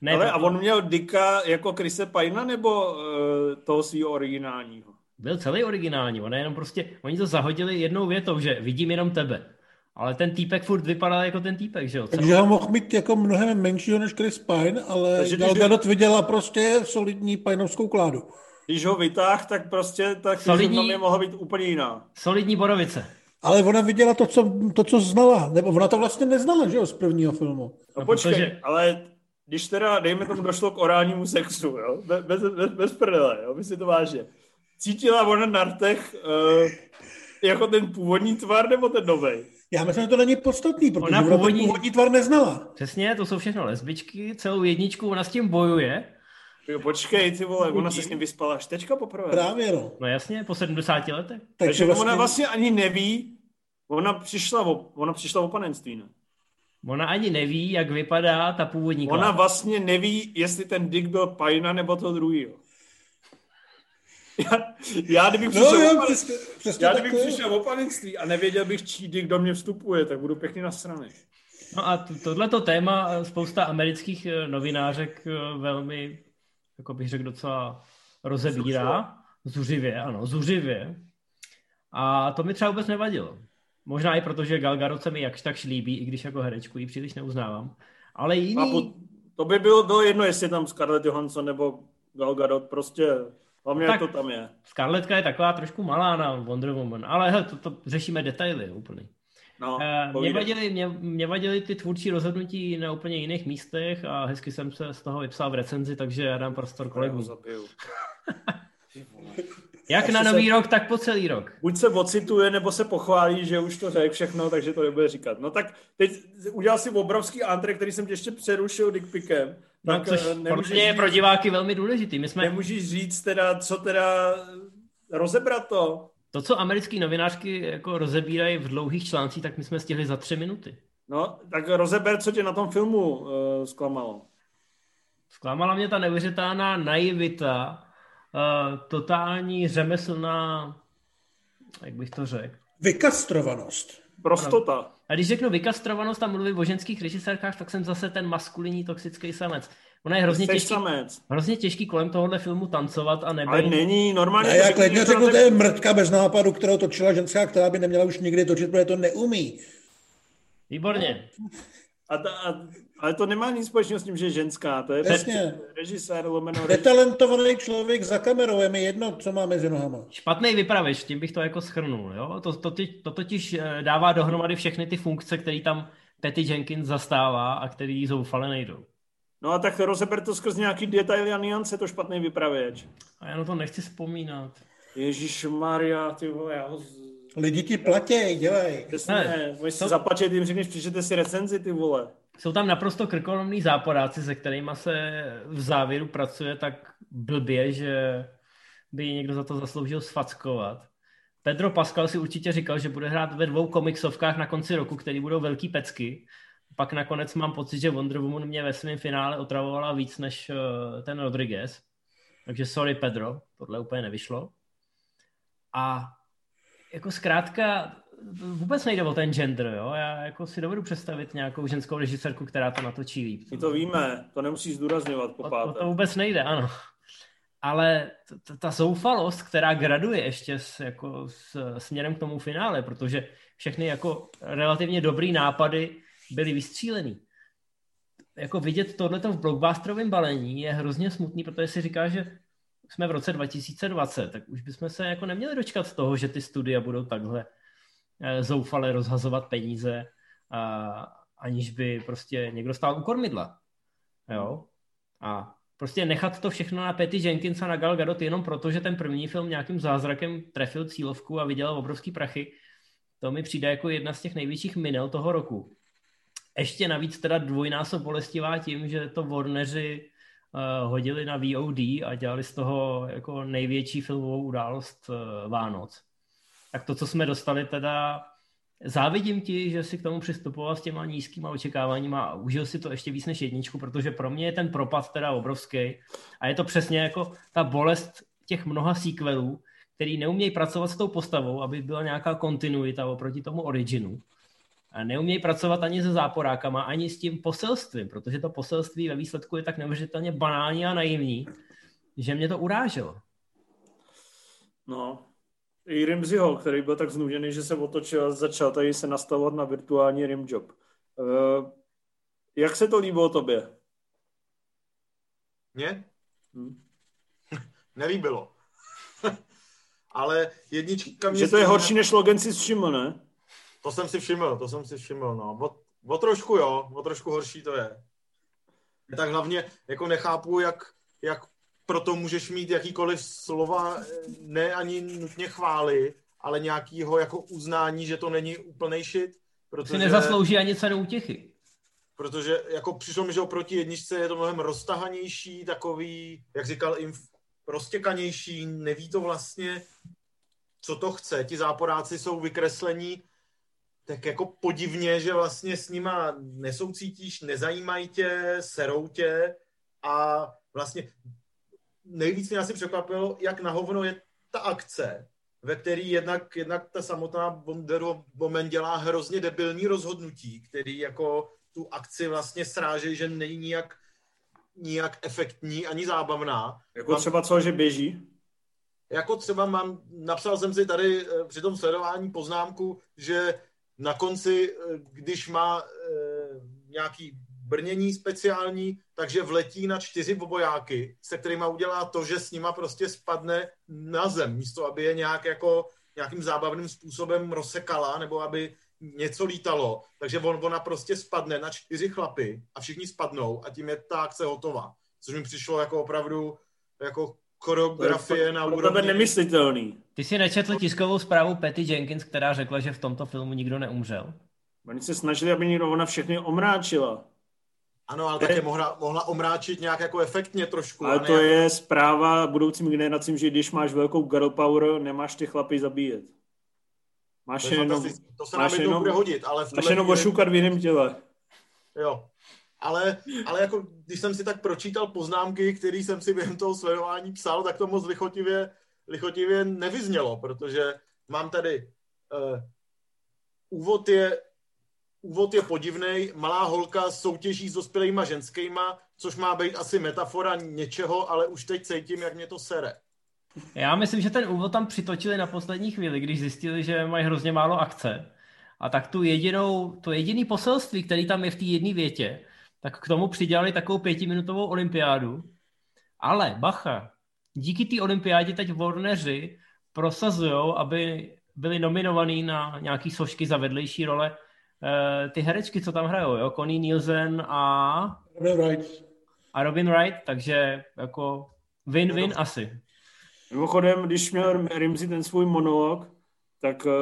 Ne, Ale a on měl Dicka jako Krise Pina nebo uh, toho svého originálního? Byl celý originální, on jenom prostě, oni to zahodili jednou větou, že vidím jenom tebe. Ale ten týpek furt vypadal jako ten týpek, že jo? Takže ho mohl mít jako mnohem menšího než Chris Pine, ale Takže Gal Gadot viděla prostě solidní pajnovskou kládu. Když ho vytáh, tak prostě tak solidní, je mohla být úplně jiná. Solidní borovice. Ale ona viděla to co, to, co znala. Nebo ona to vlastně neznala, že jo, z prvního filmu. No, počkej, protože... ale když teda, dejme tomu, došlo k orálnímu sexu, jo, bez, bez, bez prdele, jo, my si to vážně. Cítila ona na rtech uh, jako ten původní tvar nebo ten novej? Já myslím, že to není podstatný, protože ona původní... ten původní tvar neznala. Přesně, to jsou všechno lesbičky, celou jedničku ona s tím bojuje. Jo, počkej, ty vole, ona se s ním vyspala až teďka poprvé. Právě no. No jasně, po 70 letech. Takže, Takže vlastně... ona vlastně ani neví, ona přišla o, ona přišla o panenství, ne? Ona ani neví, jak vypadá ta původní Ona kláda. vlastně neví, jestli ten Dick byl Pajna nebo toho druhýho. Já, já kdybych no, přišel, no, jo, přesně, přesně já kdybych přišel o panenství a nevěděl bych, čí Dick do mě vstupuje, tak budu pěkně strany. No a tohleto téma spousta amerických eh, novinářek eh, velmi, jako bych řekl, docela rozebírá. Zuřivě, ano, zuřivě. A to mi třeba vůbec nevadilo. Možná i proto, že Gal Gadot se mi jakž tak líbí, i když jako herečku ji příliš neuznávám. Ale jiný... A po, to by bylo, bylo jedno, jestli tam Scarlett Johansson nebo Gal Gadot, prostě hlavně tak, to tam je. Scarlettka je taková trošku malá na Wonder Woman, ale hele, to, to řešíme detaily úplně. No, uh, mě, vadili, mě, mě vadili ty tvůrčí rozhodnutí na úplně jiných místech a hezky jsem se z toho vypsal v recenzi, takže já dám prostor kolegům. Jak na nový se, rok, tak po celý rok. Buď se ocituje, nebo se pochválí, že už to řekl všechno, takže to nebude říkat. No tak teď udělal si obrovský antre, který jsem tě ještě přerušil dickpikem. No, tak což eh, je pro diváky velmi důležitý. My jsme... Nemůžeš říct teda, co teda rozebrat to. To, co americký novinářky jako rozebírají v dlouhých článcích, tak my jsme stihli za tři minuty. No, tak rozeber, co tě na tom filmu uh, zklamalo. Zklamala mě ta neuvěřitelná naivita uh, totální řemeslná, jak bych to řekl? Vykastrovanost. Prostota. A když řeknu vykastrovanost a mluvím o ženských režisérkách, tak jsem zase ten maskulinní toxický samec. Ono je hrozně těžký, samec. hrozně těžký kolem tohohle filmu tancovat a nebo... Ale není normálně... Ne, já klidně řeknu, to je mrtka bez nápadu, kterou točila ženská, která by neměla už nikdy točit, protože to neumí. Výborně. A, ta, a ale to nemá nic společného s tím, že je ženská. To je Jasně. režisér, lomeno Netalentovaný člověk za kamerou, je mi jedno, co má mezi nohama. Špatný vypravěč, tím bych to jako schrnul. Jo? To, to, to totiž eh, dává dohromady všechny ty funkce, které tam Patty Jenkins zastává a který zoufale nejdou. No a tak rozeber to skrz nějaký detaily a niance, to špatný vypravěč. A já na to nechci vzpomínat. Ježíš Maria, ty vole, já ho... Lidi ti platí, dělej. Přesně, ne. si zaplatit, jim řekneš, přečtěte si recenzi, ty vole. Jsou tam naprosto krkolomní záporáci, se kterými se v závěru pracuje tak blbě, že by někdo za to zasloužil sfackovat. Pedro Pascal si určitě říkal, že bude hrát ve dvou komiksovkách na konci roku, které budou velký pecky. Pak nakonec mám pocit, že Wonder Woman mě ve svém finále otravovala víc než eh, ten Rodriguez. Takže sorry Pedro, tohle úplně nevyšlo. A jako zkrátka vůbec nejde o ten gender, jo? Já jako si dovedu představit nějakou ženskou režisérku, která to natočí líp. My to víme, to nemusíš zdůrazňovat po páté. O, o to vůbec nejde, ano. Ale t- ta zoufalost, která graduje ještě s, jako s, směrem k tomu finále, protože všechny jako relativně dobrý nápady byly vystřílený. Jako vidět tohleto v blockbusterovém balení je hrozně smutný, protože si říká, že jsme v roce 2020, tak už bychom se jako neměli dočkat toho, že ty studia budou takhle zoufale rozhazovat peníze, a, aniž by prostě někdo stál u kormidla. Jo? A prostě nechat to všechno na Patty Jenkins a na Gal Gadot jenom proto, že ten první film nějakým zázrakem trefil cílovku a vydělal obrovský prachy, to mi přijde jako jedna z těch největších minel toho roku. Ještě navíc teda dvojnásob bolestivá tím, že to Warneri uh, hodili na VOD a dělali z toho jako největší filmovou událost uh, Vánoc. Tak to, co jsme dostali, teda závidím ti, že si k tomu přistupoval s těma nízkýma očekáváníma a užil si to ještě víc než jedničku, protože pro mě je ten propad teda obrovský a je to přesně jako ta bolest těch mnoha sequelů, který neumějí pracovat s tou postavou, aby byla nějaká kontinuita oproti tomu originu a neumějí pracovat ani se záporákama, ani s tím poselstvím, protože to poselství ve výsledku je tak neuvěřitelně banální a naivní, že mě to uráželo. No, i Rimziho, který byl tak znužený, že se otočil a začal tady se nastavovat na virtuální rimjob. Uh, jak se to líbilo tobě? Mně? Hmm. Nelíbilo. Ale jednička mě... Že to je horší než Logan si všiml, ne? To jsem si všiml, to jsem si všiml, no. O, o trošku jo, o trošku horší to je. Tak hlavně jako nechápu, jak, jak proto můžeš mít jakýkoliv slova, ne ani nutně chvály, ale nějakýho jako uznání, že to není úplnej shit. Protože, si nezaslouží ani cenu útěchy. Protože jako přišlo mi, že oproti jedničce je to mnohem roztahanější, takový, jak říkal, inf, roztěkanější, neví to vlastně, co to chce. Ti záporáci jsou vykreslení tak jako podivně, že vlastně s nima nesoucítíš, nezajímají tě, serou tě a vlastně nejvíc mě asi překvapilo, jak na hovno je ta akce, ve který jednak, jednak ta samotná Wonder Woman dělá hrozně debilní rozhodnutí, který jako tu akci vlastně sráže, že není nijak, nijak efektní ani zábavná. Jako mám, třeba co, že běží? Jako třeba mám, napsal jsem si tady eh, při tom sledování poznámku, že na konci, eh, když má e, nějaký brnění speciální, takže vletí na čtyři obojáky, se kterými udělá to, že s nima prostě spadne na zem, místo aby je nějak jako nějakým zábavným způsobem rozsekala, nebo aby něco lítalo. Takže on, ona prostě spadne na čtyři chlapy a všichni spadnou a tím je ta akce hotová. Což mi přišlo jako opravdu jako choreografie na úrovni... To nemyslitelný. Ty jsi nečetl tiskovou zprávu Patty Jenkins, která řekla, že v tomto filmu nikdo neumřel? Oni se snažili, aby někdo ona všechny omráčila. Ano, ale také mohla, mohla omráčit nějak jako efektně trošku. Ale to jako... je zpráva budoucím generacím, že když máš velkou girl power, nemáš ty chlapy zabíjet. Máš to jenom, to se máš nám jenom, bude hodit, ale v máš jenom ošukat v jiném těle. Jo, ale, ale jako, když jsem si tak pročítal poznámky, které jsem si během toho sledování psal, tak to moc lichotivě, lichotivě nevyznělo, protože mám tady uh, úvod je úvod je podivný, malá holka soutěží s dospělýma ženskýma, což má být asi metafora něčeho, ale už teď cítím, jak mě to sere. Já myslím, že ten úvod tam přitočili na poslední chvíli, když zjistili, že mají hrozně málo akce. A tak tu jedinou, to jediný poselství, který tam je v té jedné větě, tak k tomu přidělali takovou pětiminutovou olympiádu. Ale bacha, díky té olympiádě teď Warneri prosazují, aby byli nominovaní na nějaký sošky za vedlejší role ty herečky, co tam hrajou, jo? Connie Nielsen a... Robin Wright. A Robin Wright, takže jako win-win no, asi. Mimochodem, když měl Rimzi ten svůj monolog, tak uh,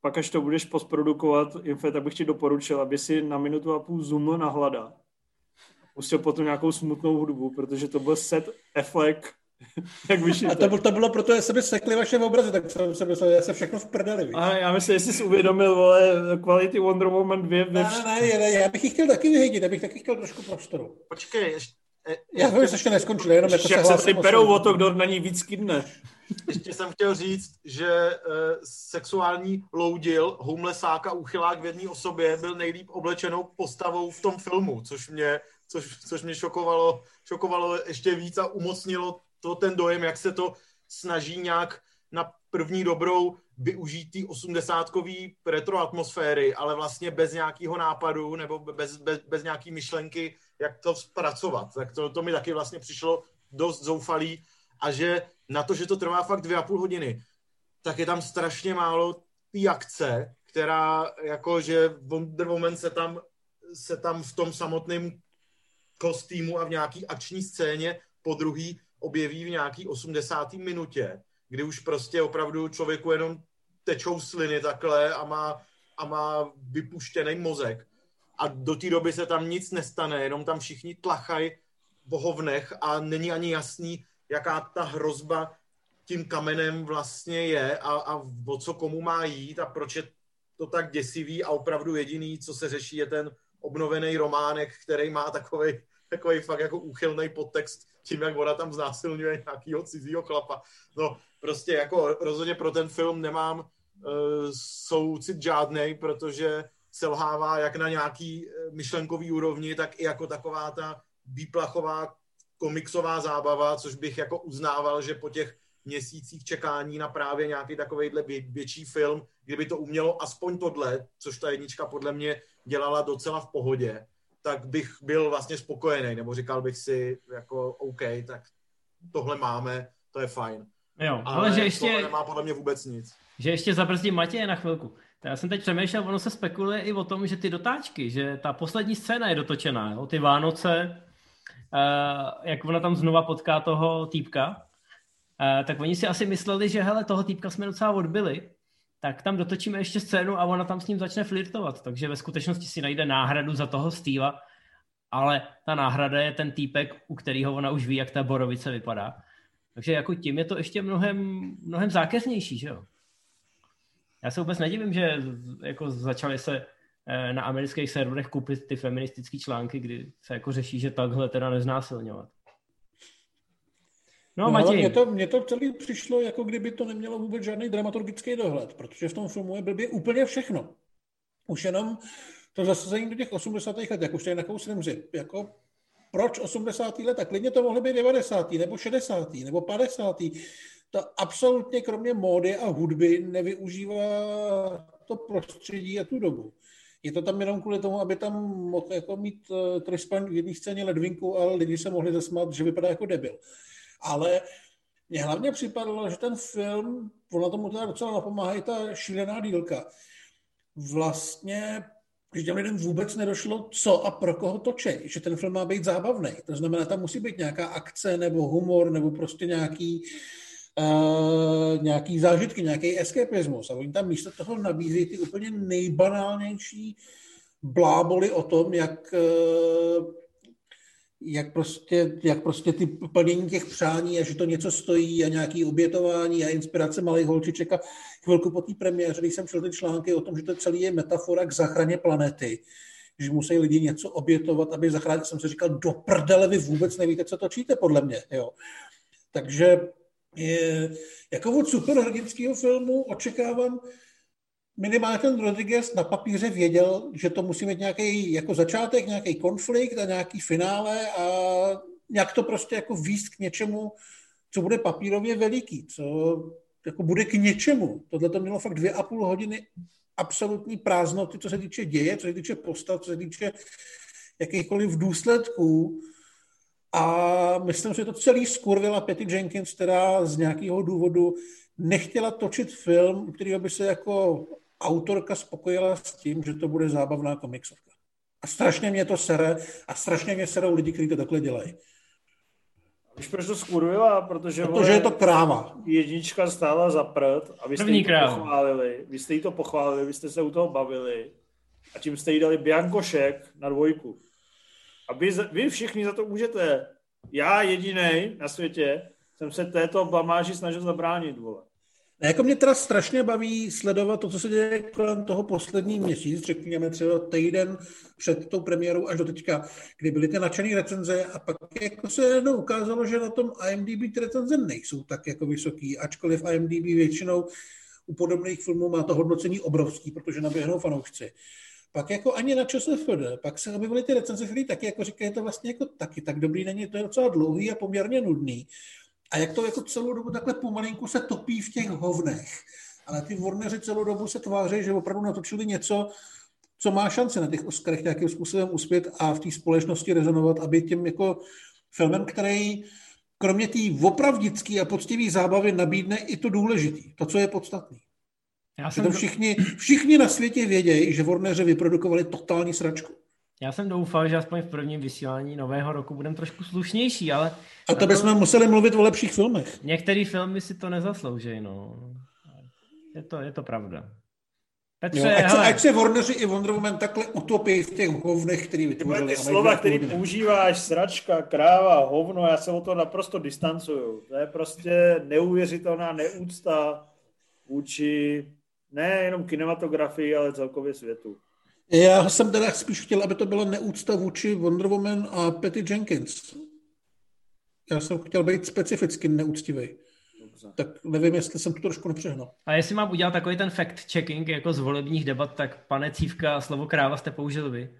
pak až to budeš postprodukovat, Infe, tak bych ti doporučil, aby si na minutu a půl zooml na hlada. Pustil potom nějakou smutnou hudbu, protože to byl set Affleck jak a to, to bylo proto, že se by sekli vaše obrazy, tak jsem se myslel, že se všechno v prdeli. Víš? A já myslím, že jsi uvědomil, vole, kvality Wonder Woman 2. Ne, ne, ne, ne, já bych ji chtěl taky vyhejtit, já bych taky chtěl trošku prostoru. Počkej, ještě, já jsem ještě neskončil, jenom jako se Jak se si berou o to, kdo na ní víc kydne. ještě jsem chtěl říct, že uh, sexuální loudil, homelessáka, úchylák v jedné osobě byl nejlíp oblečenou postavou v tom filmu, což mě, což, což mě šokovalo, šokovalo ještě víc a umocnilo to ten dojem, jak se to snaží nějak na první dobrou využít té osmdesátkový retro atmosféry, ale vlastně bez nějakého nápadu nebo bez, bez, bez nějaký myšlenky, jak to zpracovat. Tak to, to mi taky vlastně přišlo dost zoufalý a že na to, že to trvá fakt dvě a půl hodiny, tak je tam strašně málo té akce, která jako, že Wonder Woman se tam, se tam v tom samotném kostýmu a v nějaký akční scéně po druhý objeví v nějaký 80. minutě, kdy už prostě opravdu člověku jenom tečou sliny takhle a má, a má vypuštěný mozek. A do té doby se tam nic nestane, jenom tam všichni tlachají bohovnech a není ani jasný, jaká ta hrozba tím kamenem vlastně je a, a o co komu má jít a proč je to tak děsivý a opravdu jediný, co se řeší, je ten obnovený románek, který má takový takový fakt jako úchylný podtext tím, jak ona tam znásilňuje nějakýho cizího chlapa. No, prostě jako rozhodně pro ten film nemám uh, soucit žádnej, protože selhává jak na nějaký eh, myšlenkový úrovni, tak i jako taková ta výplachová komiksová zábava, což bych jako uznával, že po těch měsících čekání na právě nějaký takovejhle větší film, kdyby to umělo aspoň tohle, což ta jednička podle mě dělala docela v pohodě, tak bych byl vlastně spokojený, nebo říkal bych si jako OK, tak tohle máme, to je fajn. Jo, ale, ale že ještě... nemá podle mě vůbec nic. Že ještě zabrzdí Matěje na chvilku. Já jsem teď přemýšlel, ono se spekuluje i o tom, že ty dotáčky, že ta poslední scéna je dotočená, jo? ty Vánoce, uh, jak ona tam znova potká toho týpka, uh, tak oni si asi mysleli, že hele, toho týpka jsme docela odbili, tak tam dotočíme ještě scénu a ona tam s ním začne flirtovat. Takže ve skutečnosti si najde náhradu za toho Steva, ale ta náhrada je ten týpek, u kterého ona už ví, jak ta borovice vypadá. Takže jako tím je to ještě mnohem, mnohem zákeřnější, že jo? Já se vůbec nedivím, že jako začaly se eh, na amerických serverech koupit ty feministické články, kdy se jako řeší, že takhle teda neznásilňovat. No, no Matěj. Mně to, mně to celý přišlo, jako kdyby to nemělo vůbec žádný dramaturgický dohled, protože v tom filmu je blbě úplně všechno. Už jenom to zasazení do těch 80. let, jak už tady nakouslím zip, jako proč 80. let, tak klidně to mohly být 90. nebo 60. nebo 50. To absolutně kromě módy a hudby nevyužívá to prostředí a tu dobu. Je to tam jenom kvůli tomu, aby tam mohl jako mít uh, Chris v jedné scéně ledvinku a lidi se mohli zasmát, že vypadá jako debil. Ale mně hlavně připadalo, že ten film, ona tomu teda docela napomáhá i ta šílená dílka, vlastně že těm lidem vůbec nedošlo, co a pro koho točej, že ten film má být zábavný. To znamená, tam musí být nějaká akce nebo humor nebo prostě nějaký, uh, nějaký zážitky, nějaký eskapismus. A oni tam místo toho nabízejí ty úplně nejbanálnější bláboli o tom, jak uh, jak prostě, jak prostě ty plnění těch přání a že to něco stojí a nějaký obětování a inspirace malých holčiček a chvilku po té premiéře, když jsem četl ty články o tom, že to celý je metafora k zachraně planety, že musí lidi něco obětovat, aby zachránili, jsem si říkal, do prdele, vy vůbec nevíte, co točíte, podle mě, jo. Takže je, jako od superhrdinského filmu očekávám, minimálně ten Rodriguez na papíře věděl, že to musí mít nějaký jako začátek, nějaký konflikt a nějaký finále a nějak to prostě jako výst k něčemu, co bude papírově veliký, co jako bude k něčemu. Tohle to mělo fakt dvě a půl hodiny absolutní prázdnoty, co se týče děje, co se týče postav, co se týče jakýchkoliv důsledků. A myslím, že to celý skurvila Patty Jenkins, která z nějakého důvodu nechtěla točit film, který by se jako autorka spokojila s tím, že to bude zábavná komiksovka. A strašně mě to sere a strašně mě serou lidi, kteří to takhle dělají. Víš, proč to skurvila? Protože, Protože je to kráva. Jednička stála za prd a vy jste jí to pochválili. Vy jste jí to pochválili, vy jste se u toho bavili a tím jste jí dali biankošek na dvojku. A vy, vy všichni za to můžete. Já jediný na světě jsem se této blamáži snažil zabránit, vole. Jako mě teda strašně baví sledovat to, co se děje kolem toho poslední měsíc, řekněme třeba týden před tou premiérou až do teďka, kdy byly ty nadšené recenze a pak jako se jednou ukázalo, že na tom IMDb ty recenze nejsou tak jako vysoký, ačkoliv IMDb většinou u podobných filmů má to hodnocení obrovský, protože naběhnou fanoušci. Pak jako ani na ČSFD, pak se objevily ty recenze, které taky jako říkají, to vlastně jako taky tak dobrý není, to je docela dlouhý a poměrně nudný. A jak to jako celou dobu takhle pomalinku se topí v těch hovnech. Ale ty Warneri celou dobu se tváří, že opravdu natočili něco, co má šanci na těch Oscarech nějakým způsobem uspět a v té společnosti rezonovat, aby tím jako filmem, který kromě té opravdické a poctivé zábavy nabídne i to důležitý, to, co je podstatný. Já jsem to všichni, všichni na světě vědějí, že Warneri vyprodukovali totální sračku. Já jsem doufal, že aspoň v prvním vysílání nového roku budeme trošku slušnější, ale... A to bychom museli mluvit o lepších filmech. Některé filmy si to nezaslouží, no. Je to, je to pravda. Petře, jo, ať, se, ať se Warneri i Wonder Woman takhle utopí v těch hovnech, který vytvořili. Ty slova, který používáš, sračka, kráva, hovno, já se o to naprosto distancuju. To je prostě neuvěřitelná neúcta vůči nejenom kinematografii, ale celkově světu. Já jsem teda spíš chtěl, aby to byla neúcta vůči Wonder Woman a Patty Jenkins. Já jsem chtěl být specificky neúctivý. Tak nevím, jestli jsem to trošku nepřehnal. A jestli mám udělat takový ten fact-checking jako z volebních debat, tak pane Cívka a slovo kráva jste použil vy.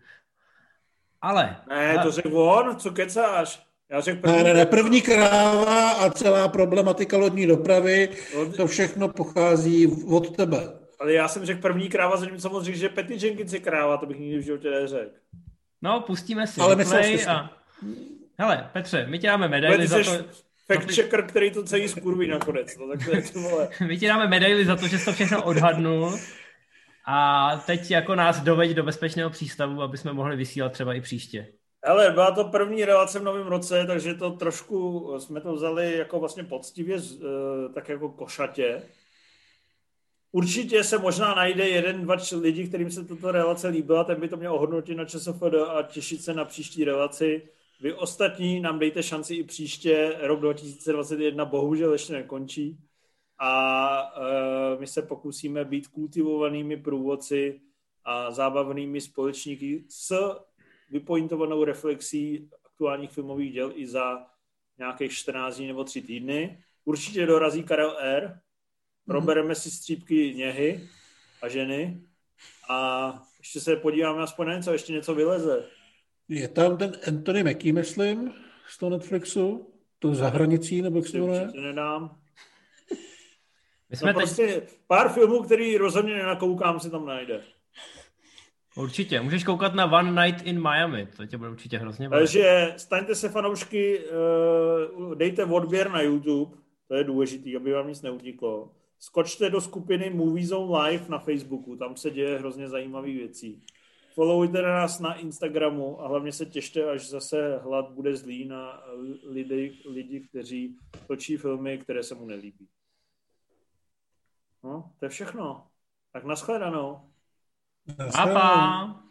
Ale... Ne, to řekl on, co kecáš? Já řekl první... Ne, ne, ne, první kráva a celá problematika lodní dopravy, to všechno pochází od tebe. Ale já jsem řekl první kráva, zatímco samozřejmě, že Petty Jenkins je kráva, to bych nikdy v životě neřekl. No, pustíme si Ale replay a... Hele, Petře, my tě dáme medaily za to... Fact checker, který to celý skurví nakonec. No, tak to je to, vole. my ti dáme medaily za to, že jsi to všechno odhadnul. A teď jako nás doveď do bezpečného přístavu, aby jsme mohli vysílat třeba i příště. Hele, byla to první relace v novém roce, takže to trošku jsme to vzali jako vlastně poctivě, eh, tak jako košatě. Určitě se možná najde jeden, dva lidi, kterým se tato relace líbila, ten by to měl ohodnotit na ČSFD a těšit se na příští relaci. Vy ostatní nám dejte šanci i příště, rok 2021 bohužel ještě nekončí a uh, my se pokusíme být kultivovanými průvodci a zábavnými společníky s vypointovanou reflexí aktuálních filmových děl i za nějakých 14 dní nebo 3 týdny. Určitě dorazí Karel R., probereme si střípky něhy a ženy a ještě se podíváme aspoň na něco, ještě něco vyleze. Je tam ten Anthony Mackie, myslím, z toho Netflixu, to za hranicí, nebo jak se jmenuje? nedám. My jsme no teď... prostě pár filmů, který rozhodně nenakoukám, si tam najde. Určitě. Můžeš koukat na One Night in Miami, to tě bude určitě hrozně bavit. Takže staňte se fanoušky, eh, dejte odběr na YouTube, to je důležité, aby vám nic neutíklo skočte do skupiny Movie Zone Live na Facebooku, tam se děje hrozně zajímavé věcí. Followujte nás na Instagramu a hlavně se těšte, až zase hlad bude zlý na lidi, lidi kteří točí filmy, které se mu nelíbí. No, to je všechno. Tak nashledanou. Nashledanou.